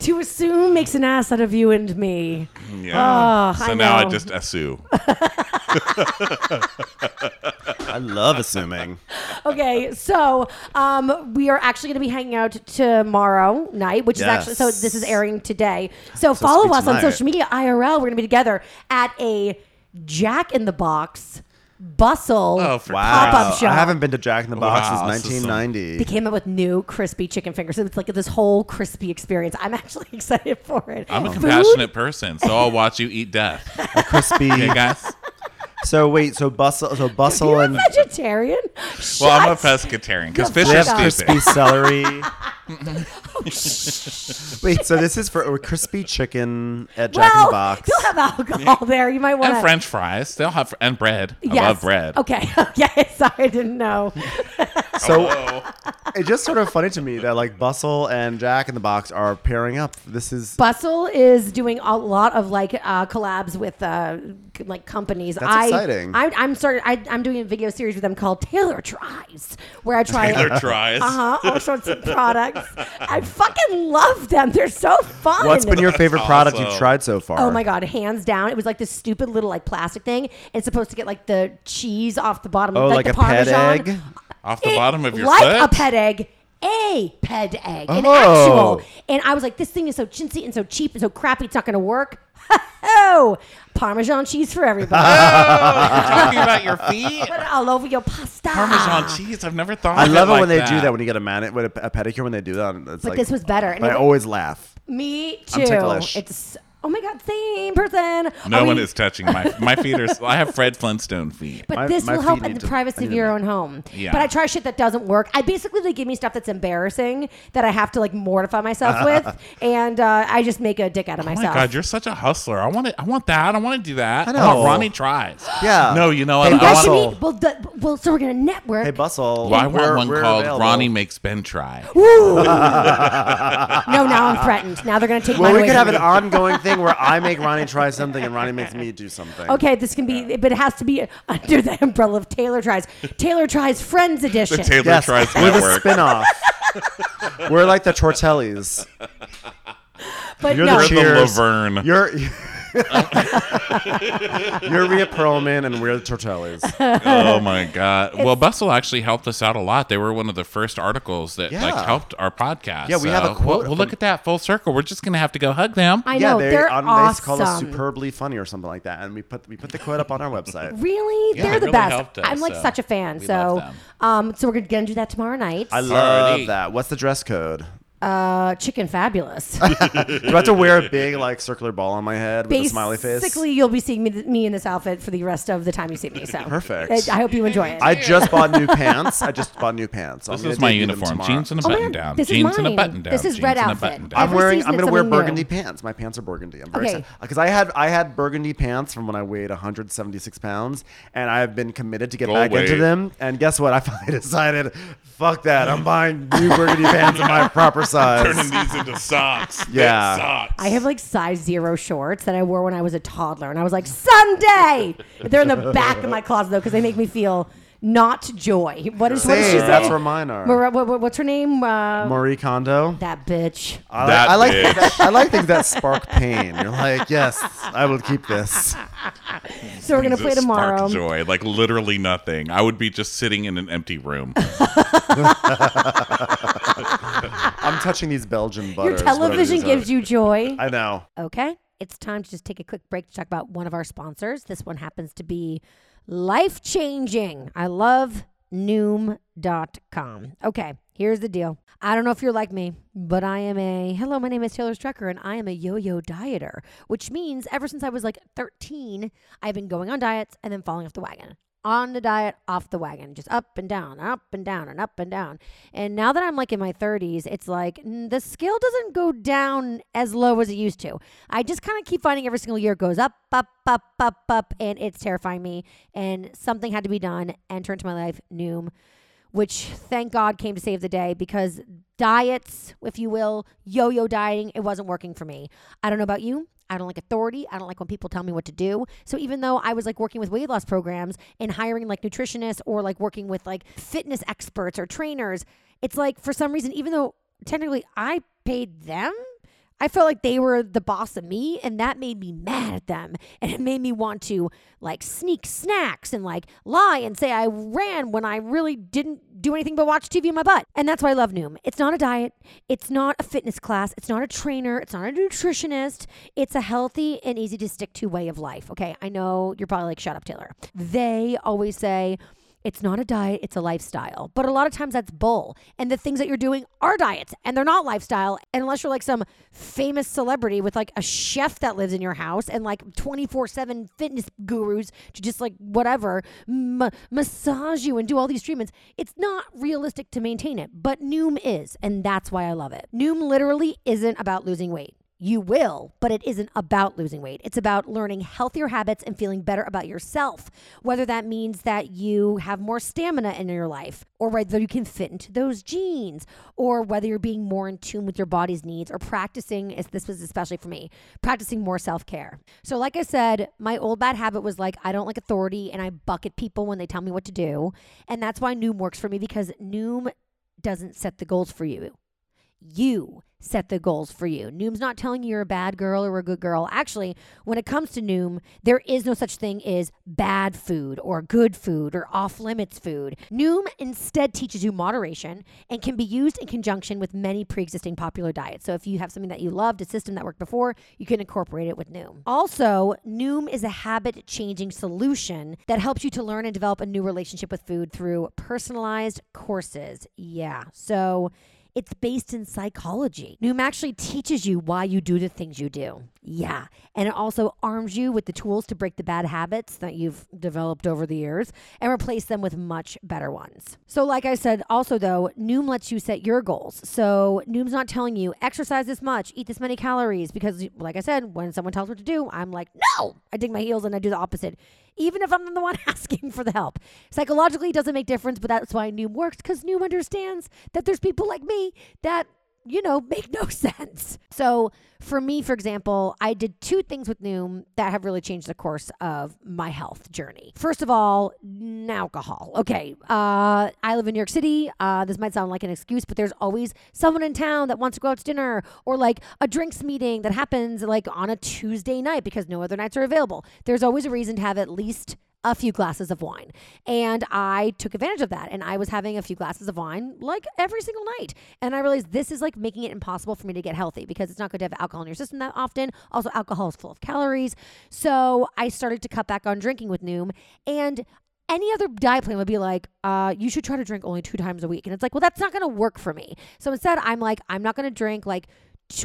To assume makes an ass out of you and me. Yeah. Oh, so I now I know. just assume. I love assuming. Okay, so um, we are actually going to be hanging out tomorrow night, which is actually so. This is airing today. So, follow speak us on tonight. social media, IRL. We're going to be together at a Jack in the Box Bustle Oh, for pop up shop. I haven't been to Jack in the Box Wow, since this is 1990. They came up with new crispy chicken fingers. It's like this whole crispy experience. I'm actually excited for it. I'm a Food- compassionate person, so I'll watch you eat death. A crispy. Okay, guys. So wait, so bustle, so bustle and vegetarian? Well, I'm a pescatarian because fish they is have Shut crispy celery. Wait, so this is for a crispy chicken at Jack in well, the Box. they'll have alcohol there. You might want And to. French fries. They'll have and bread. I love bread. Okay. Okay. Sorry, I didn't know. So Hello. it's just sort of funny to me that like Bustle and Jack in the Box are pairing up. This is Bustle is doing a lot of like uh, collabs with uh, c- like companies. That's I, exciting. I, I'm started. I, I'm doing a video series with them called Taylor Tries, where I try Taylor tries. uh huh all sorts of products. I fucking love them. They're so fun. what's been your favorite product awesome. you've tried so far? Oh my god, hands down! It was like this stupid little like plastic thing. And it's supposed to get like the cheese off the bottom, Oh, like, the a Ped Egg. Off the It- bottom of your like foot. a Ped Egg a ped egg an Oh. actual and i was like this thing is so chintzy and so cheap and so crappy it's not gonna work oh parmesan cheese for everybody oh, You're talking about your feet. put it all over your pasta Parmesan cheese. I've never thought. I of love it like when they that. do that when you get a man with a, a pedicure when they do that. It's but like this was better and I always laugh. me I'm too ticklish. it's oh my god same person No Are one we- is touching my my feet. Are. I have Fred Flintstone feet. But My- this my will help feet in need the to- privacy I of need your own home. Yeah. But I try shit that doesn't work. I basically they give me stuff that's embarrassing that I have to like mortify myself with, and uh, I just make a dick out of Oh my myself. god, you're such a hustler. I want it. I want that. I want to do that. I I want know. Ronnie tries. Yeah. No, you know what? You I guys want. should Bustle. meet. Well, the, well, so we're gonna network. Hey, Bustle. Well, I want we're- one we're called available. Ronnie makes Ben try. no, now I'm threatened. Now they're gonna take Well, mine we away could from have an me. ongoing thing where I make Ronnie try something and Ronnie makes me do something. Okay, this can be, but it has to be under the umbrella of Taylor Tries. Taylor Tries Friends Edition. The Taylor Yes, tries we're the network. spin-off. we're like the Tortellis. but You're no, the We're the Cheers. Laverne. You're you're Rhea Perlman and we're the Tortellis. oh my god. Well, Bustle actually helped us out a lot. They were one of the first articles that like helped our podcast. Yeah, we have a quote Well, well, look at that full circle. We're just gonna have to go hug them. I yeah, know they, they're um, awesome. they call us superbly funny or something like that, and we put we put the quote up on our website. Really, Yeah, they're it the really best. us, I'm like so such a fan. we So, love them. um, so we're gonna do that tomorrow night. I love Already. that. What's the dress code? Uh, chicken fabulous. Do I have to wear a big like circular ball on my head with a smiley face? Basically, you'll be seeing me, me in this outfit for the rest of the time you see me. So Perfect. I, I hope you enjoy it. I just bought new pants. I just bought new pants. This I'm gonna is my debut them uniform: tomorrow. jeans and a Oh, button man, down. this is jeans and a mine. button down. This is jeans red and a outfit. button down. I'm Every wearing. season I'm it's gonna wear something new. burgundy pants. My pants are burgundy. I'm very Okay. excited because I had I had burgundy pants from when I weighed 176 pounds, and I have been committed to get Go back into weight. them. And guess what? I finally decided, fuck that. I'm buying new burgundy pants in my proper size. Turning these into socks. Yeah. Big socks. I have like size zero shorts that I wore when I was a toddler, and I was like, Sunday. They're in the back of my closet though, because they make me feel not joy. What is what does she Same. say? That's where mine are. Mar- what- what- what's her name? Uh, Marie Kondo. that bitch. I like, That I like, bitch. that, I like things that spark pain. You're like, yes, I will keep this. So we're gonna play that spark tomorrow. Joy, like literally nothing. I would be just sitting in an empty room. I'm touching these Belgian butters. Your television gives you joy. I know. Okay, it's time to just take a quick break to talk about one of our sponsors. This one happens to be life changing. I love Noom.com. Okay, here's the deal. I don't know if you're like me, but I am a hello, my name is Taylor Strecker, and I am a yo yo dieter, which means ever since I was like 13, I've been going on diets and then falling off the wagon. On the diet, off the wagon, just up and down, up and down, and up and down. And now that I'm like in my 30s, it's like the scale doesn't go down as low as it used to. I just kind of keep finding every single year goes up, up, up, up, up, and it's terrifying me. And something had to be done. Enter into my life, Noom which thank God came to save the day because diets, if you will, yo yo dieting, it wasn't working for me. I don't know about you. I don't like authority. I don't like when people tell me what to do. So even though I was like working with weight loss programs and hiring like nutritionists or like working with like fitness experts or trainers, it's like for some reason, even though technically I paid them, I felt like they were the boss of me, and that made me mad at them. And it made me want to like sneak snacks and like lie and say I ran when I really didn't do anything but watch TV in my butt. And that's why I love Noom. It's not a diet, it's not a fitness class, it's not a trainer, it's not a nutritionist. It's a healthy and easy to stick to way of life. Okay, I know you're probably like, shut up, Taylor. They always say, it's not a diet, it's a lifestyle. But a lot of times that's bull. And the things that you're doing are diets and they're not lifestyle. And unless you're like some famous celebrity with like a chef that lives in your house and like 24 7 fitness gurus to just like whatever m- massage you and do all these treatments, it's not realistic to maintain it. But Noom is. And that's why I love it. Noom literally isn't about losing weight. You will, but it isn't about losing weight. It's about learning healthier habits and feeling better about yourself. Whether that means that you have more stamina in your life, or whether you can fit into those jeans, or whether you're being more in tune with your body's needs, or practicing, this was especially for me, practicing more self care. So, like I said, my old bad habit was like, I don't like authority and I bucket people when they tell me what to do. And that's why Noom works for me because Noom doesn't set the goals for you. You set the goals for you. Noom's not telling you you're a bad girl or a good girl. Actually, when it comes to Noom, there is no such thing as bad food or good food or off limits food. Noom instead teaches you moderation and can be used in conjunction with many pre existing popular diets. So if you have something that you loved, a system that worked before, you can incorporate it with Noom. Also, Noom is a habit changing solution that helps you to learn and develop a new relationship with food through personalized courses. Yeah. So, it's based in psychology. Noom actually teaches you why you do the things you do. Yeah. And it also arms you with the tools to break the bad habits that you've developed over the years and replace them with much better ones. So, like I said, also though, Noom lets you set your goals. So, Noom's not telling you exercise this much, eat this many calories, because, like I said, when someone tells me what to do, I'm like, no, I dig my heels and I do the opposite even if I'm the one asking for the help. Psychologically, it doesn't make difference, but that's why Noom works because Noom understands that there's people like me that you know, make no sense. So, for me, for example, I did two things with Noom that have really changed the course of my health journey. First of all, alcohol. Okay, uh, I live in New York City. Uh, this might sound like an excuse, but there's always someone in town that wants to go out to dinner or like a drinks meeting that happens like on a Tuesday night because no other nights are available. There's always a reason to have at least a few glasses of wine. And I took advantage of that. And I was having a few glasses of wine like every single night. And I realized this is like making it impossible for me to get healthy because it's not good to have alcohol in your system that often. Also, alcohol is full of calories. So I started to cut back on drinking with Noom. And any other diet plan would be like, uh, you should try to drink only two times a week. And it's like, well, that's not going to work for me. So instead, I'm like, I'm not going to drink like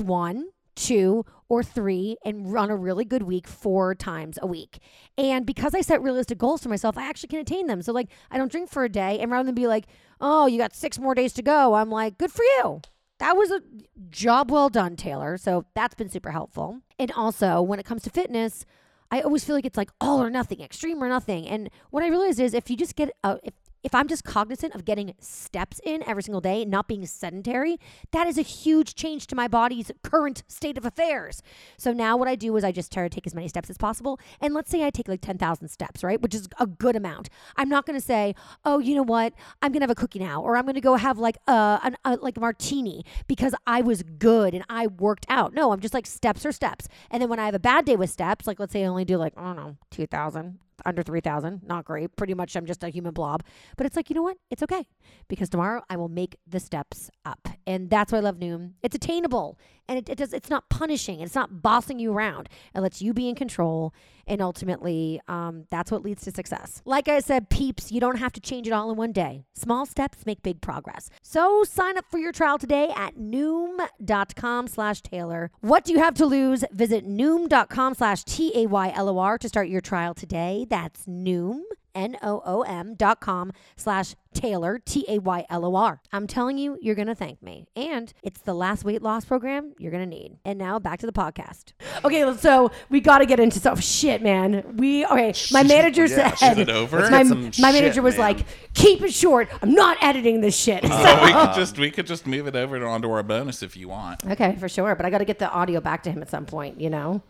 one, two, or three and run a really good week four times a week. And because I set realistic goals for myself, I actually can attain them. So, like, I don't drink for a day. And rather than be like, oh, you got six more days to go, I'm like, good for you. That was a job well done, Taylor. So, that's been super helpful. And also, when it comes to fitness, I always feel like it's like all or nothing, extreme or nothing. And what I realized is if you just get, a, if if I'm just cognizant of getting steps in every single day, not being sedentary, that is a huge change to my body's current state of affairs. So now what I do is I just try to take as many steps as possible. And let's say I take like 10,000 steps, right? Which is a good amount. I'm not going to say, oh, you know what? I'm going to have a cookie now, or I'm going to go have like a, an, a, like martini because I was good and I worked out. No, I'm just like steps or steps. And then when I have a bad day with steps, like let's say I only do like, I don't know, 2,000, under 3,000. Not great. Pretty much I'm just a human blob. But it's like, you know what? It's okay because tomorrow I will make the steps up. And that's why I love Noom. It's attainable and it, it does it's not punishing. It's not bossing you around. It lets you be in control and ultimately um, that's what leads to success. Like I said, peeps, you don't have to change it all in one day. Small steps make big progress. So sign up for your trial today at noom.com slash Taylor. What do you have to lose? Visit noom.com slash T-A-Y-L-O-R to start your trial today. That's noom N-O-O-M dot com slash Taylor, T-A-Y-L-O-R. I'm telling you, you're going to thank me. And it's the last weight loss program you're going to need. And now back to the podcast. Okay, so we got to get into stuff. Shit, man. We, okay, my manager Yeah, said, it over. My, my shit, manager was man. like, keep it short. I'm not editing this shit. Oh, we could just we could just move it over to onto our bonus if you want. okay, for sure. But I got to get the audio back to him at some point, you know?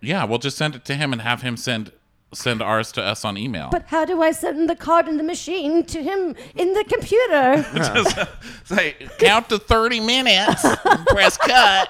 Yeah, we'll just send it to him and have him send send ours to us on email. But how do I send the card in the machine to him in the computer? Just Say count to thirty minutes. and press cut.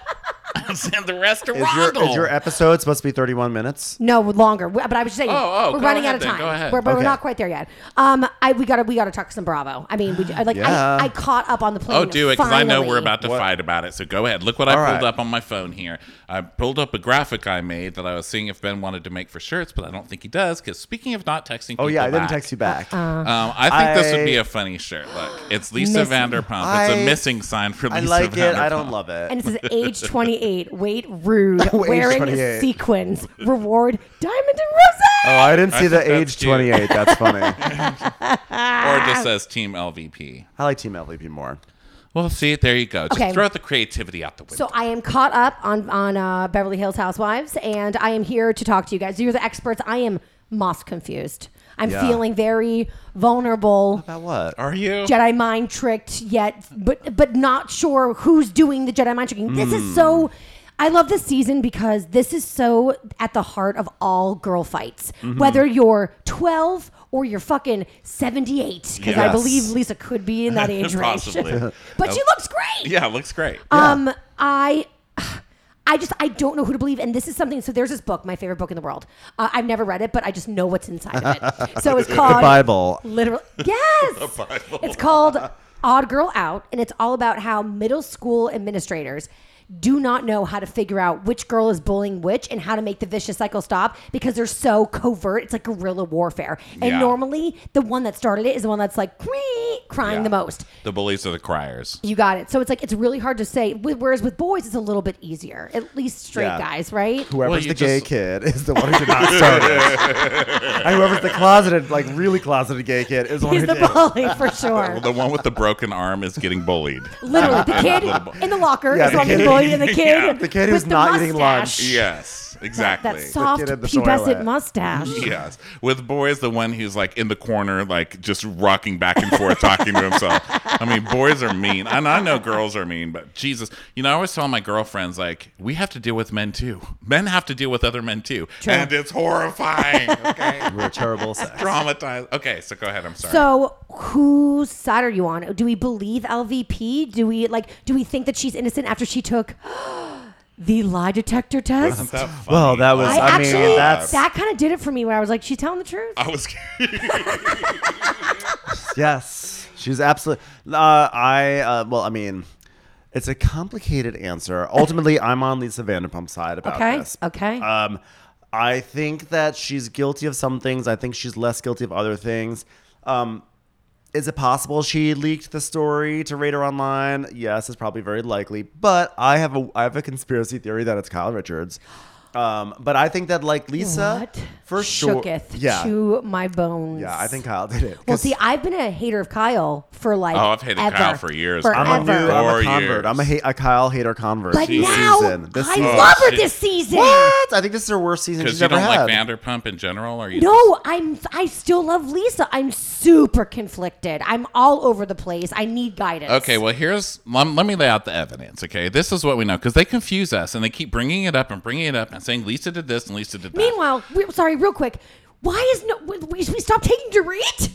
in the restaurant. Is your, is your episode supposed to be 31 minutes? No, longer. But I was just saying, Oh, oh, we're go running ahead out of then, time. go ahead. We're, but we're Okay. not quite there yet. Um, I we gotta we gotta talk some Bravo. I mean, we like Yeah. I, I caught up on the plane. Oh, do it because I know we're finally. about to What? fight about it. So go ahead. Look what I All pulled right. up on my phone here. I pulled up a graphic I made that I was seeing if Ben wanted to make for shirts, but I don't think he does. Because speaking of not texting, Oh, yeah, I people didn't back, text you back. Uh-uh. Um, I think this would be a funny shirt. Look, it's Lisa Missing. Vanderpump. It's a I- missing sign for I Lisa like it. I don't love it. And it says age 28, weight rude, Age wearing 28. sequins, reward diamond and rose. oh, I didn't I see the think that's age cute. 28. That's funny. Or it just says Team LVP. I like Team LVP more. Well, see, there you go. Just Okay. throw the creativity out the window. So I am caught up on on uh, Beverly Hills Housewives, and I am here to talk to you guys. You're the experts. I am most confused. I'm Yeah. feeling very vulnerable. About what? Are you? Jedi mind tricked yet, but but not sure who's doing the Jedi mind tricking. This is so. I love this season because this is so at the heart of all girl fights. Whether you're 12 or you're fucking 78, because I believe Lisa could be in that age range. Possibly. but she looks great. yeah, looks great. Um, I. I just I don't know who to believe, and this is something. So there's this book, my favorite book in the world. Uh, I've never read it, but I just know what's inside of it. So it's called The Bible. Literally, yes. Bible. It's called Odd Girl Out, and it's all about how middle school administrators do not know how to figure out which girl is bullying which and how to make the vicious cycle stop because they're so covert. It's like guerrilla warfare. And Yeah. normally, the one that started it is the one that's like "Cree," crying Yeah. the most. The bullies are the criers. You got it. So it's like it's really hard to say. Wh- Whereas with boys, it's a little bit easier. At least straight Yeah. guys, right? Whoever's Well, the you gay just- kid is the one who did not start it. and whoever's the closeted, like really closeted gay kid is the one He's who the did. bully for sure. The one with the broken arm is getting bullied. Literally, the kid in the locker Yeah, is the on the kid- bully, and the kid, Yeah. The kid with who's the not eating mustache. lunch. Yes, exactly. that soft, kid in the pubescent toilet. mustache. Yes. With boys, the one who's like in the corner, like just rocking back and forth, talking to himself. I mean, boys are mean. And I know girls are mean, but Jesus. You know, I always tell my girlfriends, like, we have to deal with men too. Men have to deal with other men too. True. And it's horrifying. Okay. We're terrible sex. Traumatized. Okay, so go ahead. I'm sorry. So, whose side are you on? Do we believe LVP? Do we like? Do we think that she's innocent after she took the lie detector test? That? Well, that was- I, I mean, actually that's- that kind of did it for me. Where I was like, she's telling the truth. I was. Yes, she's absolutely. Uh, I uh, well, I mean, it's a complicated answer. Ultimately, I'm on Lisa Vanderpump's side about Okay, this. okay. Um, I think that she's guilty of some things. I think she's less guilty of other things. Um, is it possible she leaked the story to Radar Online? Yes, it's probably very likely. But I have a I have a conspiracy theory that it's Kyle Richards. Um, but I think that like Lisa, what? for sure, Shooketh yeah, to my bones. yeah, I think Kyle did it. Well, see, I've been a hater of Kyle for like. Oh, I've hated ever. Kyle for years. Forever. I'm a new, I'm a convert. years. I'm a, ha- a Kyle hater convert. but this now season. This I season. love her this season. What? I think this is her worst season Because she's you ever don't had. like Vanderpump in general, or you? No, I'm. I still love Lisa. I'm super conflicted. I'm all over the place. I need guidance. Okay, well, here's let, let me lay out the evidence. Okay, this is what we know because they confuse us and they keep bringing it up and bringing it up and saying Lisa did this and Lisa did that. Meanwhile, we, sorry, real quick. Why is no? We, we stop taking Dorit.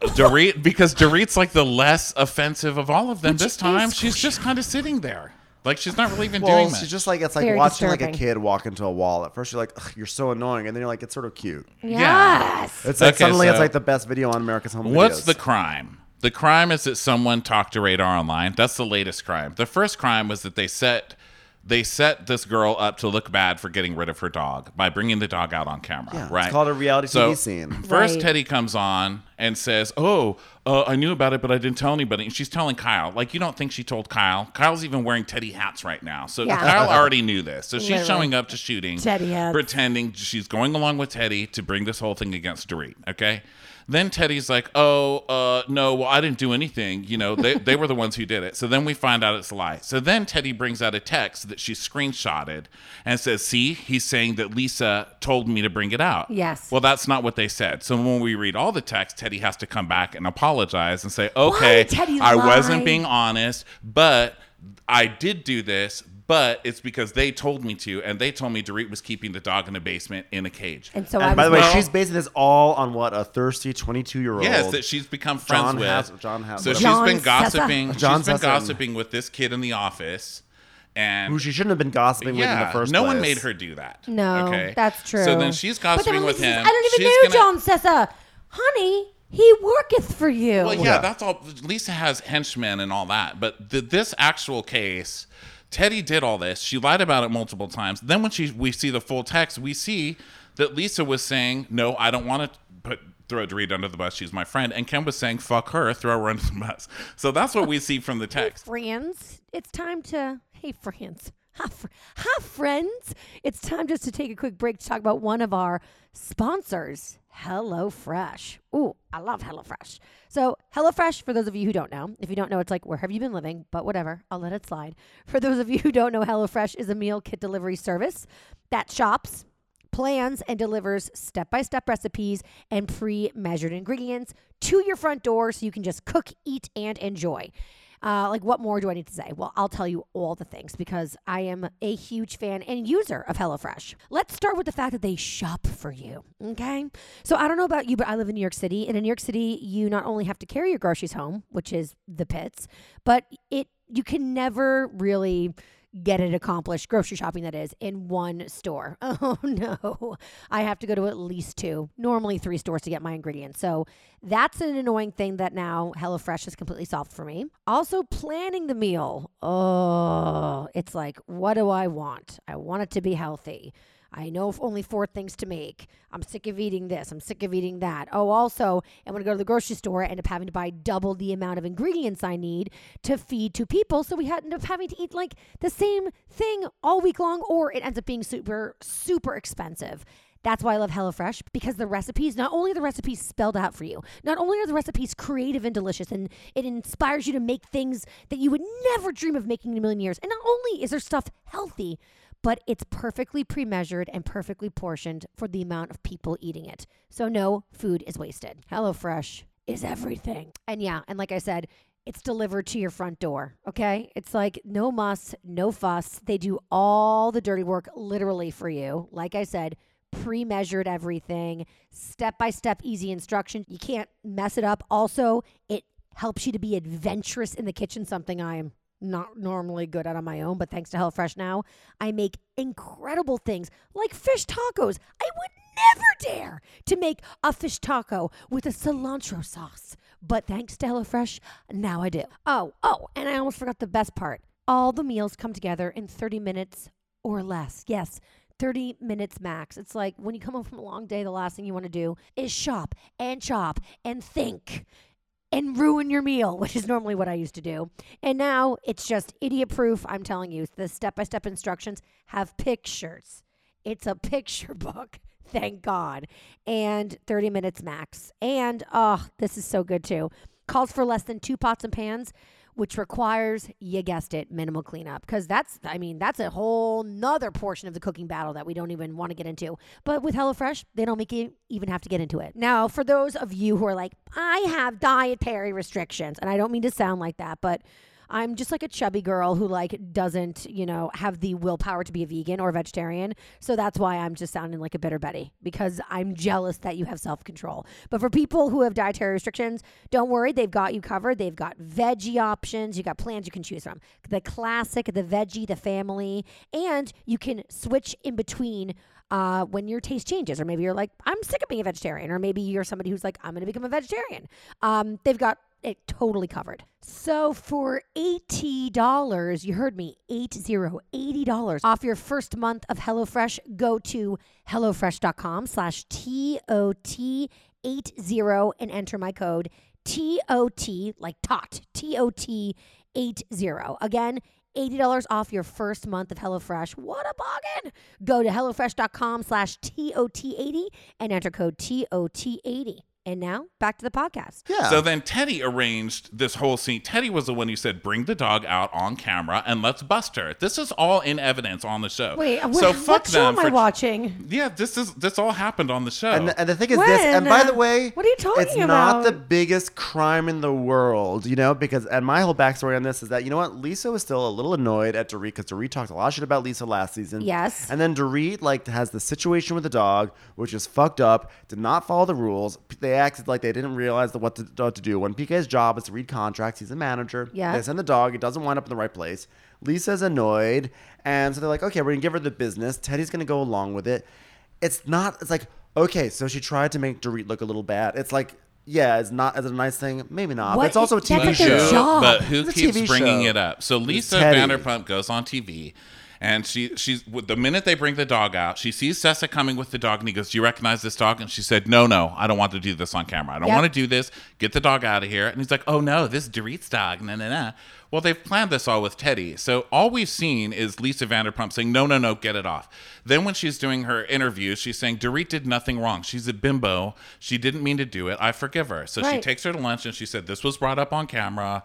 Dorit because Dorit's like the less offensive of all of them. Which this time, she's just kind of sitting there, like she's not really even well, doing much. she's just like it's like Very watching like a kid walk into a wall. At first, you're like, Ugh, you're so annoying, and then you're like, it's sort of cute. Yes. It's like Okay, suddenly it's like the best video on America's Home What's Videos. the crime? The crime is that someone talked to Radar Online. That's the latest crime. The first crime was that they set they set this girl up to look bad for getting rid of her dog by bringing the dog out on camera. Yeah, it's called a reality So, TV scene. First, Right. Teddy comes on and says, "Oh, uh, I knew about it, but I didn't tell anybody." And she's telling Kyle, like, you don't think she told Kyle? Kyle's even wearing Teddy hats right now, so Yeah. Kyle already knew this. So she's Literally. showing up to shooting, Teddy hats. pretending she's going along with Teddy to bring this whole thing against Dorit. Okay. Then Teddy's like, "Oh, uh, no, well, I didn't do anything. You know, they, they were the ones who did it." So then we find out it's a lie. So then Teddy brings out a text that she screenshotted and says, "See, he's saying that Lisa told me to bring it out." Yes. Well, that's not what they said. So when we read all the text, Teddy has to come back and apologize and say, "Okay, Teddy I lie?" wasn't being honest, but I did do this." But it's because they told me to, and they told me Dorit was keeping the dog in the basement in a cage. And so And was. by the way, Well- she's basing this all on what a thirsty 22 year old. Yes, that she's become friends John with. Has- John Has- so she's John been Sessa. gossiping. John she's been Sessa. gossiping with this kid in the office, And Who she shouldn't have been gossiping with in the first no place. No one made her do that. No, okay? that's true. So then she's But then gossiping with him. I don't even She's know gonna- John Sessa. Honey, he worketh for you. Well, yeah, Yeah. that's all. Lisa has henchmen and all that, but the, this actual case, Teddy did all this. She lied about it multiple times. Then when she we see the full text, we see that Lisa was saying, "No, I don't want to put." Throw Dorit under the bus. She's my friend, and Ken was saying, "Fuck her, throw her under the bus." So that's what we see from the text. friends, it's time to. Hey, friends. Hi, fr- hi, friends. It's time just to take a quick break to talk about one of our sponsors, HelloFresh. Ooh, I love HelloFresh. So, HelloFresh, for those of you who don't know, if you don't know, it's like, where have you been living? But whatever, I'll let it slide. For those of you who don't know, HelloFresh is a meal kit delivery service that shops, plans and delivers step by step recipes and pre measured ingredients to your front door so you can just cook, eat, and enjoy. Uh, like, what more do I need to say? Well, I'll tell you all the things because I am a huge fan and user of HelloFresh. Let's start with the fact that they shop for you. Okay. So, I don't know about you, but I live in New York City. And in New York City, you not only have to carry your groceries home, which is the pits, but it you can never really get it accomplished, grocery shopping that is, in one store. Oh no. I have to go to at least two, normally three stores to get my ingredients. So that's an annoying thing that now HelloFresh has completely solved for me. Also, planning the meal. Oh, it's like, what do I want? I want it to be healthy. I know only four things to make. I'm sick of eating this. I'm sick of eating that. Oh, also, I'm going to go to the grocery store, end up having to buy double the amount of ingredients I need to feed two people. So we end up having to eat like the same thing all week long, or it ends up being super, super expensive. That's why I love HelloFresh because the recipes, not only are the recipes spelled out for you, not only are the recipes creative and delicious, and it inspires you to make things that you would never dream of making in a million years. And not only is their stuff healthy, but it's perfectly pre measured and perfectly portioned for the amount of people eating it. So no food is wasted. HelloFresh is everything. And yeah, and like I said, it's delivered to your front door. Okay. It's like no muss, no fuss. They do all the dirty work literally for you. Like I said, pre measured everything, step by step, easy instruction. You can't mess it up. Also, it helps you to be adventurous in the kitchen, something I am not normally good at on my own, but thanks to HelloFresh now, I make incredible things like fish tacos. I would never dare to make a fish taco with a cilantro sauce. But thanks to HelloFresh, now I do. Oh, oh, and I almost forgot the best part. All the meals come together in 30 minutes or less. Yes, 30 minutes max. It's like when you come home from a long day, the last thing you want to do is shop and chop and think and ruin your meal, which is normally what I used to do. And now it's just idiot proof. I'm telling you, the step by step instructions have pictures. It's a picture book. Thank God. And 30 minutes max. And oh, this is so good too. Calls for less than two pots and pans, which requires, you guessed it, minimal cleanup. Because that's, I mean, that's a whole nother portion of the cooking battle that we don't even want to get into. But with HelloFresh, they don't make you even have to get into it. Now, for those of you who are like, I have dietary restrictions, and I don't mean to sound like that, but I'm just like a chubby girl who like doesn't, you know, have the willpower to be a vegan or a vegetarian. So that's why I'm just sounding like a bitter Betty because I'm jealous that you have self-control. But for people who have dietary restrictions, don't worry, they've got you covered. They've got veggie options, you got plans you can choose from. The classic, the veggie, the family, and you can switch in between uh, when your taste changes, or maybe you're like, I'm sick of being a vegetarian, or maybe you're somebody who's like, I'm going to become a vegetarian. Um, they've got it totally covered. So for $80, you heard me, 80, $80 off your first month of HelloFresh, go to HelloFresh.com slash T-O-T-80 and enter my code T-O-T, like tot, T-O-T 80. Again, $80 off your first month of HelloFresh. What a bargain! Go to HelloFresh.com slash TOT80 and enter code TOT80. And now back to the podcast. Yeah. So then Teddy arranged this whole scene. Teddy was the one who said, "Bring the dog out on camera and let's bust her." This is all in evidence on the show. Wait, so what, fuck what show them am I for- watching? Yeah, this is this all happened on the show. And the, and the thing is this, and by the way, What are you talking it's not the biggest crime in the world, you know, because, and my whole backstory on this is that, you know what, Lisa was still a little annoyed at Dorit because Dorit talked a lot of shit about Lisa last season. Yes. And then Dorit, like, has the situation with the dog, which is fucked up, did not follow the rules. They they acted like they didn't realize what to, what to do. When PK's job is to read contracts, he's a manager. Yeah. They send the dog. It doesn't wind up in the right place. Lisa's annoyed, and so they're like, okay, we're gonna give her the business. Teddy's gonna go along with it. It's not. It's like okay, so she tried to make Dorit look a little bad. It's like. Yeah, it's not as a nice thing. Maybe not. What? But it's also a TV like show. job. But who It's keeps bringing show. it up? So Lisa Vanderpump goes on TV, and she she's the minute they bring the dog out, she sees Sessa coming with the dog, and he goes, "Do you recognize this dog?" And she said, "No, no, I don't want to do this on camera. I don't Yep. want to do this. Get the dog out of here." And he's like, "Oh no, this is Dorit's dog." Nah, nah, nah. Well, they've planned this all with Teddy. So all we've seen is Lisa Vanderpump saying, "No, no, no, get it off." Then when she's doing her interview, she's saying Dorit did nothing wrong. She's a bimbo. She didn't mean to do it. I forgive her. So she takes her to lunch, and she said, "This was brought up on camera."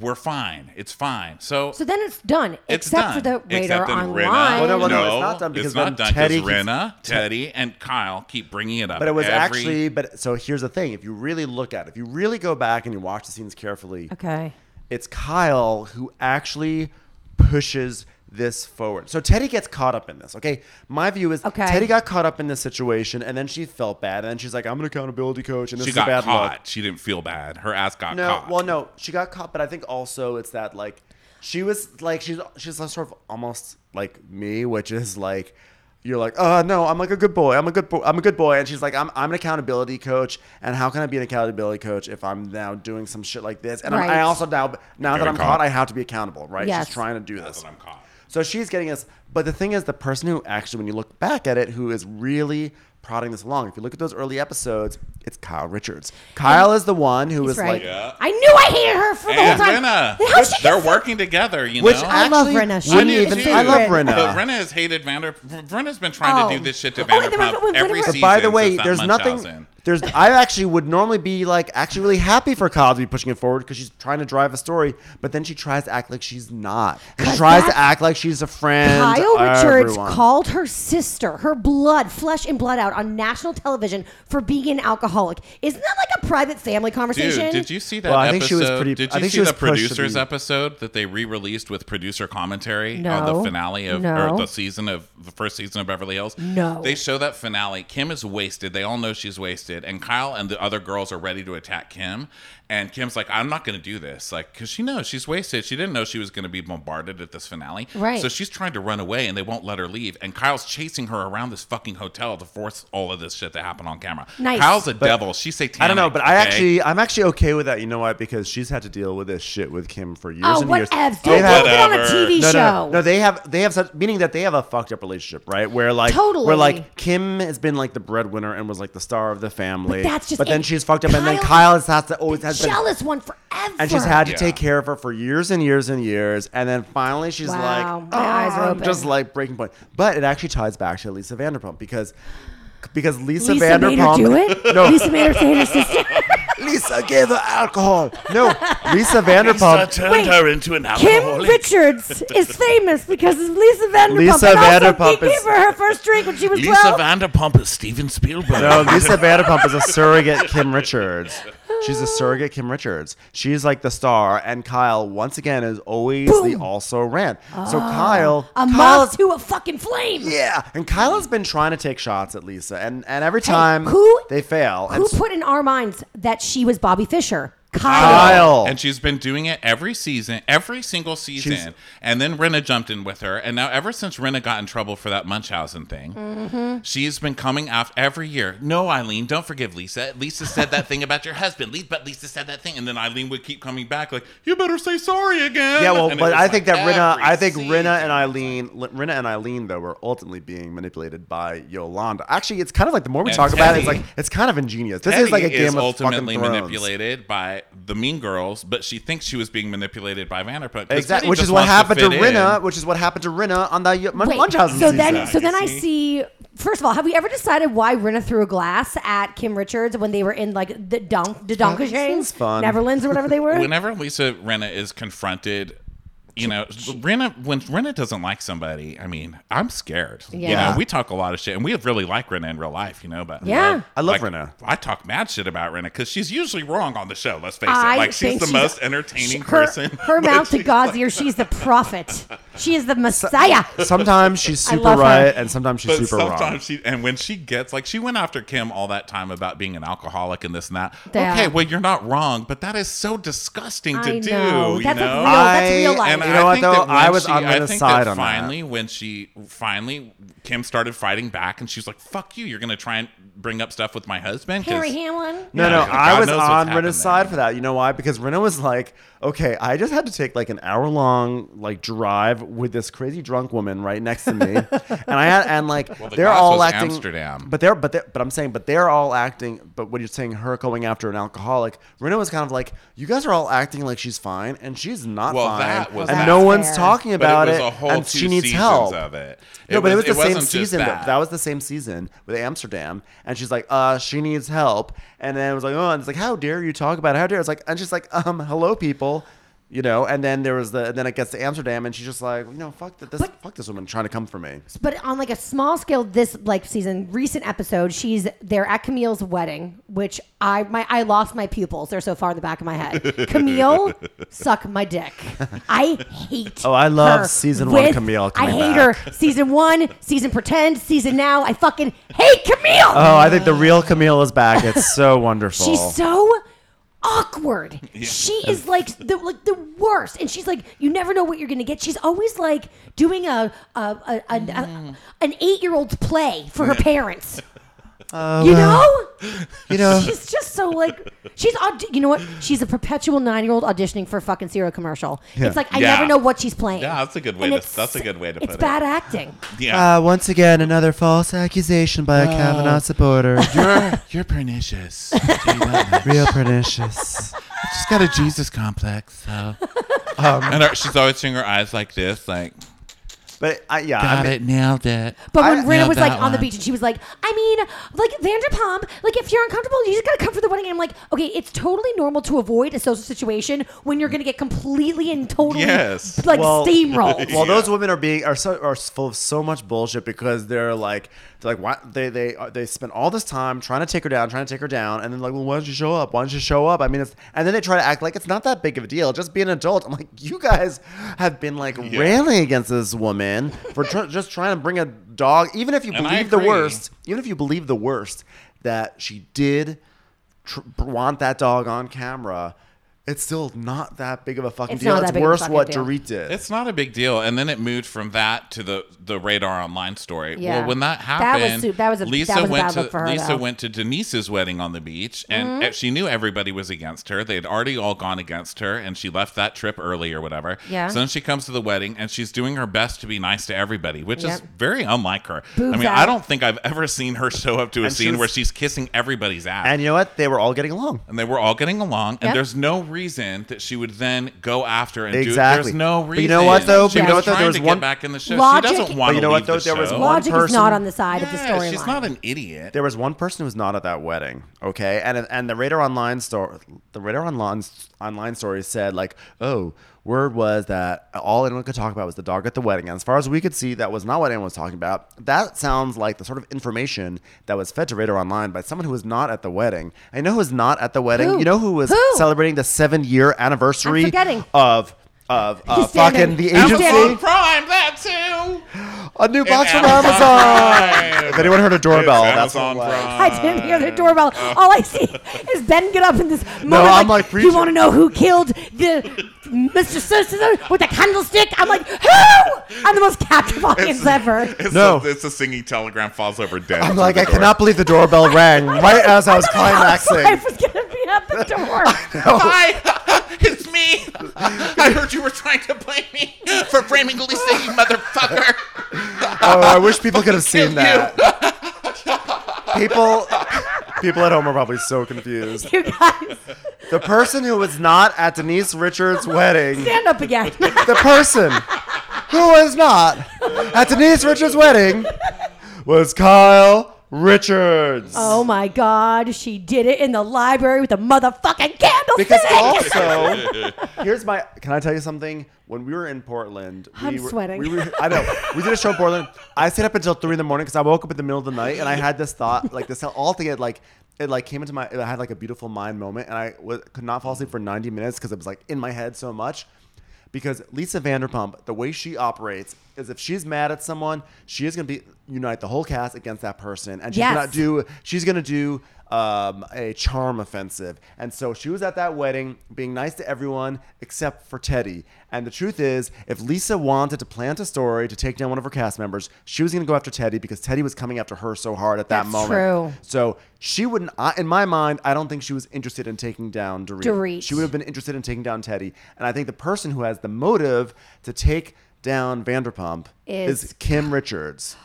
We're fine. It's fine. So, So then it's done, it's except for the radar Except that online. Rinna- Well, no, well, no, no, it's not done because it's not done Teddy because keeps- Rinna, Teddy, and Kyle keep bringing it up. But it was every- actually, but so here's the thing: if you really look at it, if you really go back and you watch the scenes carefully, Okay. it's Kyle who actually pushes this forward. So Teddy gets caught up in this. Okay, my view is Okay. Teddy got caught up in this situation, and then she felt bad, and then she's like, "I'm an accountability coach," and this she is a got bad caught. look. She didn't feel bad. Her ass got No, caught. well, no, she got caught, but I think also it's that like she was like she's she's sort of almost like me, which is like you're like, oh no, I'm like a good boy. I'm a good boy. I'm a good boy, and she's like, I'm I'm an accountability coach, and how can I be an accountability coach if I'm now doing some shit like this? And I'm, Right. I also now now that I'm caught. caught, I have to be accountable, right? Yes. She's trying to do That's this. what I'm caught. So she's getting us. But the thing is, the person who actually, when you look back at it, who is really prodding this along, if you look at those early episodes, it's Kyle Richards. Kyle is the one who was right. like, Yeah. I knew I hated her for the whole time. Rinna. How she They're gets- working together, you Which know. I love actually Rinna. She wouldn't even. I love favorite. But Rinna. Has hated Vander. Rinna's been trying Oh. to do oh. this shit to Oh, wait, Vanderpump wait, wait, wait, every wait, wait. season. But by the way, there's nothing. Munchausen. There's. I actually would normally be like actually really happy for Kyle to be pushing it forward because she's trying to drive a story, but then she tries to act like she's not. She tries to act like she's a friend. Kyle Richards everyone. called her sister, her blood, flesh and blood out on national television for being an alcoholic. Isn't that like a private family conversation? Dude, did you see that Well, I episode? think she was pretty- did I you think see she was the producers episode that they re-released with producer commentary on the finale of No. or the season of the first season of Beverly Hills? No. They show that finale. Kim is wasted. They all know she's wasted, and Kyle and the other girls are ready to attack Kim. And Kim's like, "I'm not going to do this," like because she knows she's wasted. She didn't know she was going to be bombarded at this finale, Right. So she's trying to run away, and they won't let her leave. And Kyle's chasing her around this fucking hotel to force all of this shit to happen on camera. Nice. Kyle's a devil. She's satanic. I don't know, but I okay? actually, I'm actually okay with that. You know why? Because she's had to deal with this shit with Kim for years Oh, and years. whatevs. They've Don't had- it on a TV no, show. no, no. They have they have such meaning that they have a fucked up relationship, right? Where like Totally. where like Kim has been like the breadwinner and was like the star of the family. But that's just But then she's fucked up, and then Kyle- Kyle has, has to always has been, Jealous one forever. and she's had to Yeah. take care of her for years and years and years, and then finally she's Wow, like, my eyes are "Oh," open. just like breaking point. But it actually ties back to Lisa Vanderpump because because Lisa, Lisa made her Vanderpump do it. No, Lisa made her say her sister. Lisa gave her alcohol. No, Lisa Vanderpump. turned Wait, her into an Kim alcoholic. Richards is famous because of Lisa Vanderpump. Lisa and also Vanderpump he gave is- her her first drink when she was Lisa 12. Vanderpump is Steven Spielberg. No, Lisa Vanderpump is a surrogate Kim Richards. She's a surrogate Kim Richards. She's like the star, and Kyle once again is always the also ran. so ah. Kyle, a moth to a fucking flame. yeah, and Kyle has been trying to take shots at Lisa, and and every time who- they fail, Who put in our minds that she was Bobby Fischer? Kyle. Kyle. And she's been doing it every season, every single season. She's- and then Rinna jumped in with her. And now, ever since Rinna got in trouble for that Munchausen thing, Mm-hmm. she's been coming out every year. No, Eileen, don't forgive Lisa. Lisa said that thing about your husband. Lisa, but Lisa said that thing. And then Eileen would keep coming back, like, you better say sorry again. yeah, well, And but I think like that Rinna, every I think Rinna season. and Eileen, Rinna and Eileen though were ultimately being manipulated by Yolanda. Actually, it's kind of like the more we And talk about it, it's like it's kind of ingenious. This Teddy is like a game of ultimately fucking Thrones. manipulated by the Mean Girls, but she thinks she was being manipulated by Vanderpump. 'cause Exactly, Teddy which is what happened to, fit Rinna. in. Which is what happened to Rinna on the Mun- Wait, Munchausen so season. then, so then I See? see. First of all, have we ever decided why Rinna threw a glass at Kim Richards when they were in like the dunk, the Donkashanes, fun. Neverlands or whatever they were? whenever Lisa Rinna is confronted, you know, Rinna when Rinna doesn't like somebody, I mean, I'm scared. You Yeah. know, we talk a lot of shit, and we really like Rinna in real life, you know, but Yeah. I love like, Rinna. I talk mad shit about Rinna because she's usually wrong on the show. Let's face I it, like she's the she's- most entertaining her, person. Her mouth to she's God's like- ear, she's the prophet. She is the Messiah. Sometimes she's super love her. right, and sometimes she's But super sometimes wrong. she and when she gets like she went after Kim all that time about being an alcoholic and this and that. Yeah. Okay, well you're not wrong, but that is so disgusting to I do. know. You That's like know? real. that's real life. And You know I what, though? I was she, on I the think side that on that. finally when she finally Kim started fighting back and she's like, "Fuck you! You're gonna try and bring up stuff with my husband." Harry Hamlin. No, Yeah, no, God I was on Rinna's side for that. You know why? Because Rinna was like, okay, I just had to take like an hour long like drive with this crazy drunk woman right next to me, and I had and like Well, the they're all was acting Amsterdam. but they're but they're, but I'm saying but they're all acting. But when you're saying her going after an alcoholic, Rinna was kind of like, you guys are all acting like she's fine, and she's not Well, fine, that was and Well, no one's fair. talking But about it was it, a whole and two she needs help. of it. No, but it was the same season. That. That was the same season with Amsterdam, and she's like, "Uh, she needs help," and then it was like, "Oh," and it's like, "How dare you talk about it? How dare?" It's like, and she's like, "Um, hello, people," you know. And then there was the, and then it gets to Amsterdam, and she's just like, "You know, fuck that, this, But- fuck this woman trying to come for me." But on like a small scale, this like season, recent episode, she's they're at Camille's wedding, which I my I lost my pupils. They're so far in the back of my head. Camille, suck my dick. I hate. Oh, I love her season one with- Camille I coming hate back. her. Season one, season pretend, season now. I fucking hate Camille. Oh, I think the real Camille is back. It's so wonderful. She's so awkward. She is like the like the worst, and she's like you never know what you're gonna get. She's always like doing a, a, a, a, a an eight year old's play for her parents. you know, you know, she's just so like she's aud- you know what? She's a perpetual nine year old auditioning for a fucking cereal commercial. It's like I Yeah. never know what she's playing. Yeah, that's a good way And to- that's a good way to put it. bad acting. yeah. uh, once again, another false accusation by a Kavanaugh supporter. you're you're pernicious. real pernicious. She's got a Jesus complex, so. Um, and her, she's always doing her eyes like this, like But I, yeah, got I mean, it, nailed it. But when I Rinna was like that on the beach and she was like, I mean, like Vanderpump, like if you're uncomfortable, you just gotta come for the wedding. And I'm like, okay, it's totally normal to avoid a social situation when you're gonna get completely and totally Yes. like Well- steamrolled. Well, Yeah. those women are being are so are full of so much bullshit because they're like they're like why they they uh, they spend all this time trying to take her down, trying to take her down, and then like, well, why don't you show up? Why don't you show up? I mean, it's and then they try to act like it's not that big of a deal. Just be an adult. I'm like, you guys have been like railing against this woman for tr- just trying to bring a dog, even if you And believe the worst, even if you believe the worst that she did tr- want that dog on camera. It's still not that big of a fucking It's deal. not that It's big of a worse fucking what deal. Dorit did. It's not a big deal, and then it moved from that to the the radar online story. Yeah. Well, when that That was happened, su- that was a- Lisa that was a went bad to look for her, Lisa though. Mm-hmm. went to Denise's wedding on the beach, and uh, she knew everybody was against her. They had already all gone against her, and she left that trip early or whatever. Yeah. So then she comes to the wedding, and she's doing her best to be nice to everybody, which is Yep. very unlike her. Boobs I mean, out. I don't think I've ever seen her show up to a And she scene was- where she's kissing everybody's ass And you know what? They were all getting along. and they were all getting along, Yep. and there's no reason that she would then go after and Exactly. do. There's no But reason. you know what, though? She But you know what, though? There trying was to one- get back in the show. Logic- she doesn't want you know what, leave though? the There was show. one Logic is not on the side of the Yeah, storyline. she's not an idiot. There was one person who was not at that wedding, okay? And and the Radar Online store, the Radar Online online story said like, oh, word was that all anyone could talk about was the dog at the wedding. And as far as we could see, that was not what anyone was talking about. That sounds like the sort of information that was fed to Radar Online by someone who was not at the wedding. I know who was not at the wedding. Who? You know who was Who? celebrating the seven year anniversary I'm forgetting. of of uh, fucking the He's agency. standing. Prime, that too. A new box from Amazon Amazon. If anyone heard a doorbell, It's that's Amazon what it was. Prime. I didn't hear the doorbell. Oh. All I see is Ben get up in this moment. I'm like, you preacher. want to know who killed the Mr. Sister with the candlestick? I'm like, who? I'm the most captive audience ever. It's No. a, it's a singing telegram falls over dead. I'm through like, the I door. cannot believe the doorbell rang right as I was climaxing. wife was gonna be at the door. Hi, it's me. I heard you were trying to blame me for framing Lisa, you motherfucker. Oh, I wish people could have seen that. People, people at home are probably so confused. You guys, The person who was not at Denise Richards' wedding, stand up again. the person who was not at Denise Richards' wedding, was Kyle Richards. oh my God, she did it in the library with a motherfucking candlestick. Because also, here's my. Can I tell you something? When we were in Portland, we I'm were, sweating. We were, I know. We did a show in Portland. I stayed up until three in the morning because I woke up in the middle of the night and I had this thought, like this all together, like it like came into my. I had like a beautiful mind moment, and I was, could not fall asleep for 90 minutes because it was like in my head so much. Because Lisa Vanderpump, the way she operates is if she's mad at someone, she is going to be unite the whole cast against that person, and she's Yes. going to do she's going to do um, a charm offensive. And so she was at that wedding being nice to everyone except for Teddy. And the truth is, if Lisa wanted to plant a story to take down one of her cast members, she was going to go after Teddy because Teddy was coming after her so hard at that That's moment. true. So she wouldn't, I, in my mind, I don't think she was interested in taking down Dorit. Dorit. She would have been interested in taking down Teddy. And I think the person who has the motive to take down Vanderpump is, Is- Kim Richards.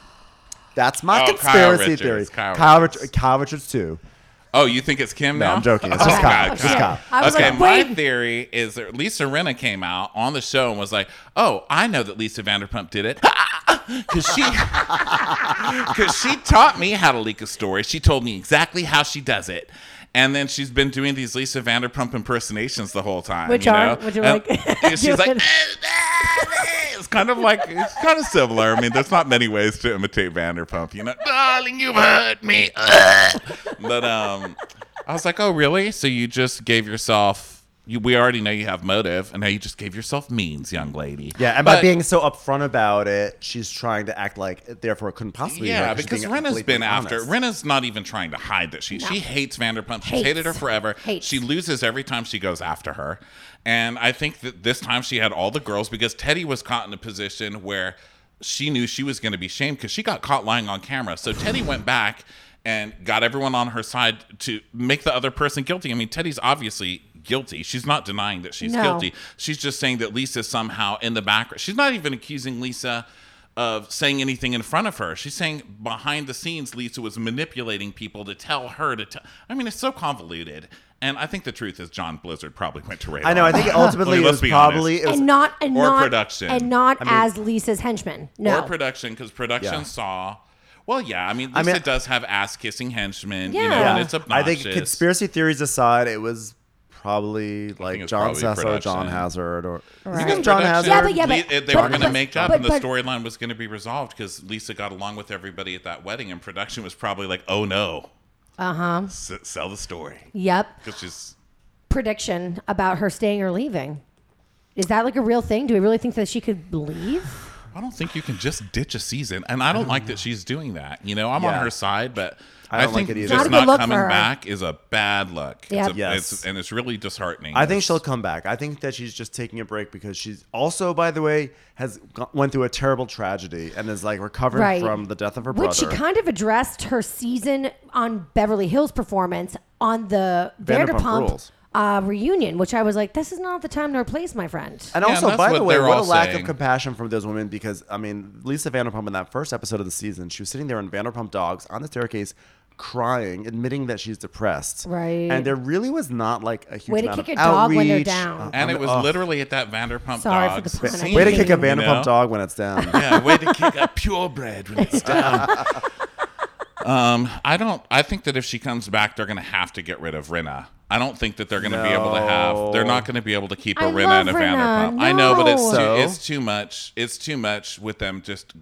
That's my Oh, conspiracy Richards, theory. Kyle Kyle, Richards. Rich- Kyle Richards too. Oh, you think it's Kim No, now? I'm joking. It's just Oh, Kyle. God, It's just Kyle. Okay, like, my theory is that Lisa Rinna came out on the show and was like, "Oh, I know that Lisa Vanderpump did it." Because she, because she taught me how to leak a story. She told me exactly how she does it, and then she's been doing these Lisa Vanderpump impersonations the whole time. Which you are- know? which are And- like- and she's like, eh, eh, eh. it's kind of like it's kind of similar. I mean, there's not many ways to imitate Vanderpump. You know, darling, you've hurt me. but um, I was like, oh, really? So you just gave yourself. You, we already know you have motive, and now you just gave yourself means, young lady. Yeah, and by being so upfront about it, she's trying to act like therefore it couldn't possibly. be her, Yeah, 'cause she's because Rinna's completely been after. Rinna's not even trying to hide that she she hates Vanderpump. She's hated her forever. Hates. She loses every time she goes after her, and I think that this time she had all the girls because Teddy was caught in a position where she knew she was going to be shamed because she got caught lying on camera. So Teddy went back and got everyone on her side to make the other person guilty. I mean, Teddy's obviously guilty. She's not denying that she's No. guilty. She's just saying that Lisa's somehow in the background. She's not even accusing Lisa of saying anything in front of her. She's saying behind the scenes, Lisa was manipulating people to tell her to tell. I mean, it's so convoluted. And I think the truth is, John Blizzard probably went to Radar. I know. I think ultimately it let's was probably honest. it was and not and Or not production. and not I mean- as Lisa's henchman. No, or production because production Yeah. saw. Well, yeah. I mean, I Lisa mean- does have ass kissing henchmen. You Yeah. know, Yeah. and it's I think conspiracy theories aside, it was probably like John probably Sessa, John. Hazard, or Right. Even John Hazard. Yeah, but yeah, but- Le- they but- were going to make up, but- and the storyline was going to be resolved because Lisa got along with everybody at that wedding, and production was probably like, "Oh no, uh huh. S- sell the story," Yep. because she's Prediction about her staying or leaving. Is that like a real thing? Do we really think that she could leave? I don't think you can just ditch a season, and I don't like that she's doing that. You know, I'm on her side, but I I, don't like think it either. just Not not coming back is a bad look. Yep. It's a, Yes. it's, and it's really disheartening. I think she'll come back. I think that she's just taking a break because she's also, by the way, has go- went through a terrible tragedy and is like recovering Right. from the death of her brother. Which she kind of addressed her season on Beverly Hills performance on the Vanderpump Vanderpump, Rules. uh, reunion, which I was like, this is not the time to replace my friend. And Yeah, also, that's by the way, what a all lack saying. of compassion from those women because, I mean, Lisa Vanderpump in that first episode of the season, she was sitting there in Vanderpump Dogs on the staircase crying, admitting that she's depressed. Right. And there really was not like a huge amount. Way to amount kick of a dog when they're down. Uh, and it was ugh. literally at that Vanderpump Sorry for the pun. I scene, Way to kick a mean- you Vanderpump know? dog when it's down. Yeah, way to kick a purebred when it's down. um, I don't. I think that if she comes back, they're going to have to get rid of Rinna. I don't think that they're going to be able to have. They're not going to be able to keep a I Rinna love and a Rinna. Vanderpump. I know, but it's No. too, it's too much. It's too much with them just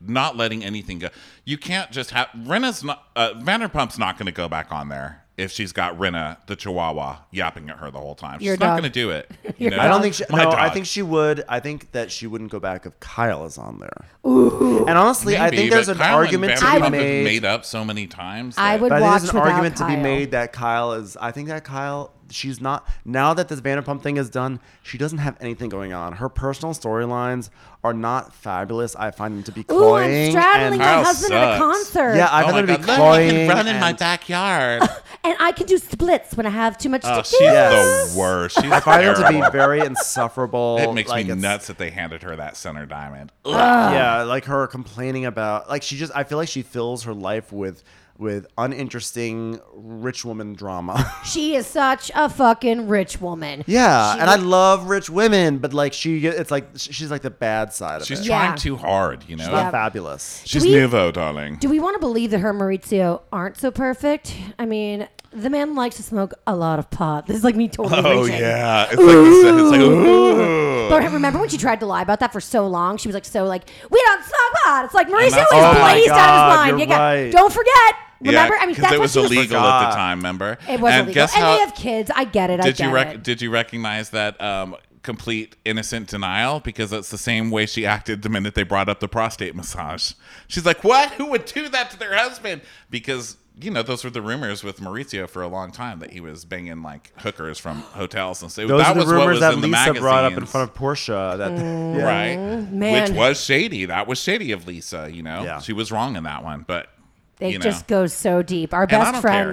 not letting anything go. You can't just have Rinna's not. Uh, Vanderpump's not going to go back on there. If she's got Rinna, the Chihuahua, yapping at her the whole time, she's Your not dog. going to do it. You know? I don't think she. My no, I think she would. I think that she wouldn't go back if Kyle is on there. And honestly, I Maybe, think there's but an Kyle and argument to Vanderpump be have made. made up so many times. I that- would But I think watch there's an without argument to be Kyle. made that Kyle is. I think that Kyle, she's not. Now that this Vanderpump thing is done, she doesn't have anything going on. Her personal storylines are not fabulous. I find them to be Ooh, I'm cloying. straddling and, my Kyle husband at a concert. yeah, I oh find my them to be cloying. can run in my backyard. and I can do splits when I have too much oh, to she's do. the worst. She's I find them to be very insufferable. It makes like me nuts that they handed her that center diamond. Ugh. Yeah, like her complaining about like she just. I feel like she fills her life with with uninteresting rich woman drama. She is such a fucking rich woman. Yeah, She- and I love rich women, but like she, it's like she's like the bad side of She's it. Yeah. trying too hard, you know. She's Yeah. fabulous. She's Do we- nouveau, darling. Do we want to believe that her Mauricio aren't so perfect? I mean, the man likes to smoke a lot of pot. This is like me totally Oh reaching. yeah, it's like it's like ooh. But remember when she tried to lie about that for so long? She was like, so like, we don't smoke pot. It's like Mauricio is Oh blazed out of his mind. You got-. Don't forget. Remember? Yeah, I mean, that's it what was she was. illegal at the time. Remember? It was and illegal. Guess and how? they have kids. I get it. I did get you rec- it. did you recognize that um, complete innocent denial because that's the same way she acted the minute they brought up the prostate massage. She's like, "What? Who would do that to their husband?" Because you know those were the rumors with Mauricio for a long time that he was banging like hookers from hotels and so Those that are the was what rumors was that in the Lisa brought up in front of Portia. That Mm. yeah. right, man. which was shady. That was shady of Lisa. You know, Yeah. she was wrong in that one, but It you know. just goes so deep. Our best don't care.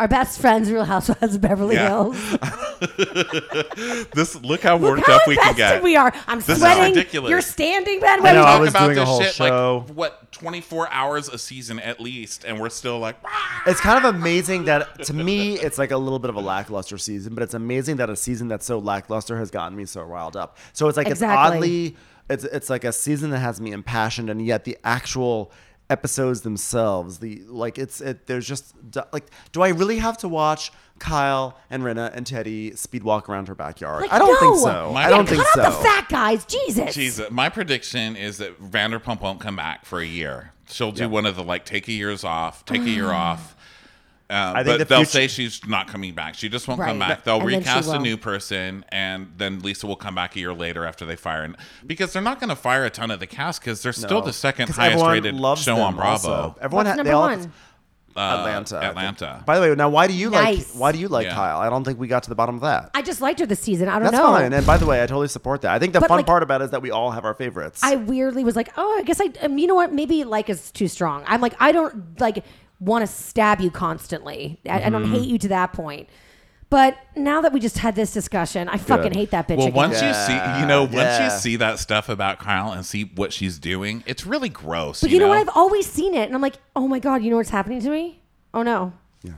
Friends, our best friends, Real Housewives of Beverly Yeah. Hills. this look how Look worked how up we can invested get. we are. I'm This is sweating. ridiculous. You're standing, Ben. I What know, are I you- was about doing a this whole shit show. like what 24 hours a season at least, and we're still like, "Ah." It's kind of amazing that to me it's like a little bit of a lackluster season, but it's amazing that a season that's so lackluster has gotten me so riled up. So it's like Exactly. it's oddly it's it's like a season that has me impassioned, and yet the actual episodes themselves, the like it's it there's just like do I really have to watch Kyle and Rinna and Teddy speed walk around her backyard? Like, I don't think so. My- I don't Cut think out so. the fat guys. Jesus. Jesus, my prediction is that Vanderpump won't come back for a year. She'll do Yeah. one of the like take a year's off, take a year ah. off. Uh, I think but the they'll future- say she's not coming back. She just won't Right. come back. They'll And then she recast a will. new person, and then Lisa will come back a year later after they fire. And because they're not going to fire a ton of the cast because they're still No. the second 'Cause highest everyone rated loves show them on Bravo. also. Everyone What's ha- they number all one? Uh, Atlanta. I think. Atlanta. By the way, now why do you Nice. like why do you like Yeah. Kyle? I don't think we got to the bottom of that. I just liked her this season. I don't That's know. fine. And by the way, I totally support that. I think the But, fun like- part about it is that we all have our favorites. I weirdly was like, oh, I guess I. Um, you know what? Maybe like is too strong. I'm like, I don't like want to stab you constantly. I, I Mm-hmm. don't hate you to that point. But now that we just had this discussion, I fucking hate that bitch Well, again. once you see, you know, once Yeah. you see that stuff about Kyle and see what she's doing, it's really gross. but you know what? I've always seen it, and I'm like, oh my god, you know what's happening to me? Oh no, yeah.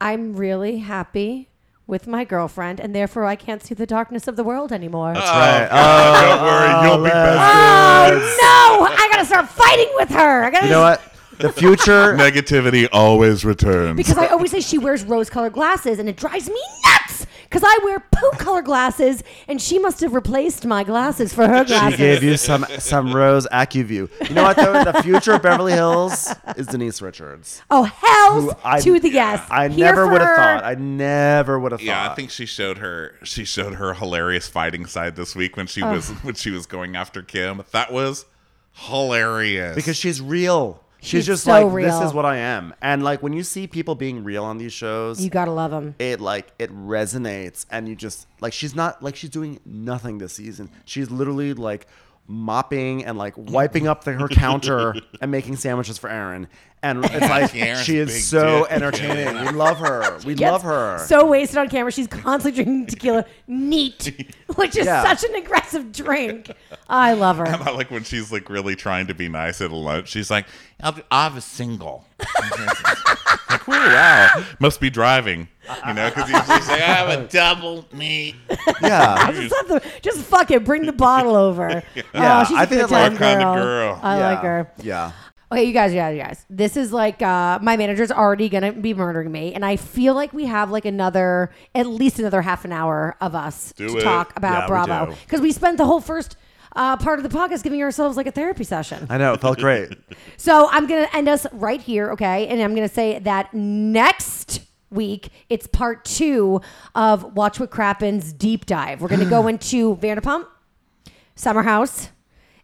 I'm really happy with my girlfriend, and therefore I can't see the darkness of the world anymore. That's right. don't worry, you'll be oh no, I gotta start fighting with her. I gotta. You know what? The future. Negativity always returns. Because I always say she wears rose colored glasses and it drives me nuts because I wear poo colored glasses and she must have replaced my glasses for her glasses. She gave you some some rose Acuvue. You know what? Though the future of Beverly Hills is Denise Richards. oh, hell's Who I- to the yes. I Here never would have thought. I never would have thought. yeah, I think she showed her she showed her hilarious fighting side this week when she was when she was going after Kim. That was hilarious. because she's real. She's, She's just so like real. this is what I am. And like when you see people being real on these shows, You gotta love them. it like it resonates and you just like she's not like she's doing nothing this season she's literally like mopping and like wiping up the, her counter and making sandwiches for aaron and it's like Aaron's she big is so dick. entertaining we love her we Gets love her So wasted on camera. She's constantly drinking tequila neat, which is Yeah. such an aggressive drink. I love her. I like when she's like really trying to be nice at a lunch. She's like, "I'll- I have a single." like, oh wow, must be driving, you know? Because she's like, "I have a double meat." yeah Just, have the- just fuck it. Bring the bottle over. Yeah, oh, she's a I think good that's like time our kind of girl. girl. I yeah. like her. yeah Okay, you guys, you guys, you guys. This is like uh, my manager's already gonna be murdering me, and I feel like we have like another, at least another half an hour of us Do to it. talk about Yeah, we Bravo do. because we spent the whole first uh, part of the podcast giving ourselves like a therapy session. i know it felt great So I'm gonna end us right here, okay? And I'm gonna say that next week it's part two of Watch What Crappens deep dive. We're gonna go into Vanderpump, Summer House,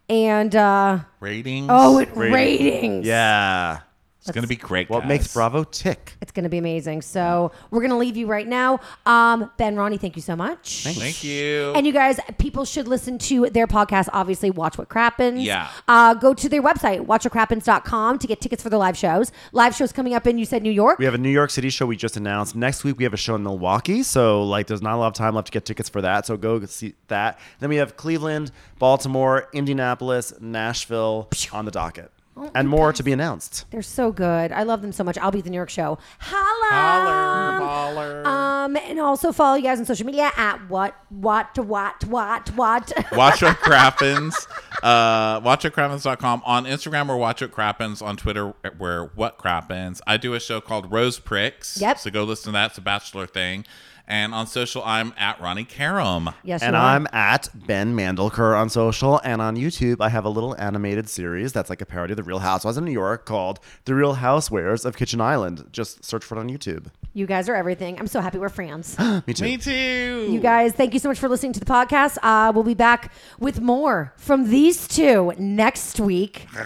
and uh, Ratings. oh, it, Rating. ratings. yeah it's gonna be great. what guys. makes bravo tick It's going to be amazing. So we're going to leave you right now. Um, ben, Ronnie, thank you so much. Thank you. And you guys, people should listen to their podcast. Obviously, Watch What Crappens. Yeah. Uh, go to their website, watchwhatcrappens.com, to get tickets for the live shows. Live shows coming up in, you said New York. we have a New York City show we just announced. Next week we have a show in Milwaukee, so like there's not a lot of time left to get tickets for that. So go see that. Then we have Cleveland, Baltimore, Indianapolis, Nashville on the docket, Oh and more to be announced. They're so good. I love them so much. I'll be at the New York show. Holla. Holler. Um, and also follow you guys on social media at what, what, what, what, what. Watch what crappens. Uh, watch what crappens.com. On Instagram, we're watch what crappens. On Twitter, we're what crappens. I do a show called Rose Pricks. Yep. So go listen to that. It's a bachelor thing. And on social, I'm at Ronnie Karam. yes, And. I'm at Ben Mandelker on social and on YouTube. I have a little animated series that's like a parody of The Real Housewives of New York called The Real Housewares of Kitchen Island. Just search for it on YouTube. You guys are everything. I'm so happy we're friends. Me too. Me too. You guys, thank you so much for listening to the podcast. Uh, we'll be back with more from these two next week.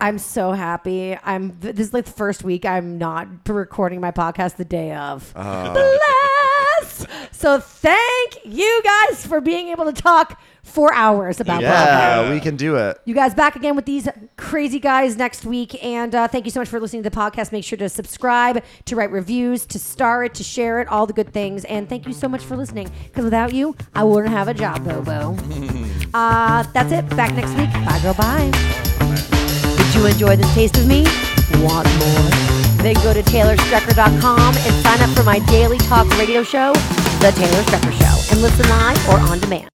I'm so happy. I'm this is like the first week I'm not recording my podcast the day of. Bless. So thank you guys for being able to talk for hours about podcasts. Yeah, we can do it. You guys back again with these crazy guys next week. And uh, thank you so much for listening to the podcast. Make sure to subscribe, to write reviews, to star it, to share it, all the good things. And thank you so much for listening. Because without you, I wouldn't have a job, Bobo. uh, that's it. Back next week. Bye, girl. Bye. Did you enjoy this taste of me? Want more? Then go to TaylorStrecker.com and sign up for my daily talk radio show, The Taylor Strecker Show, and listen live or on demand.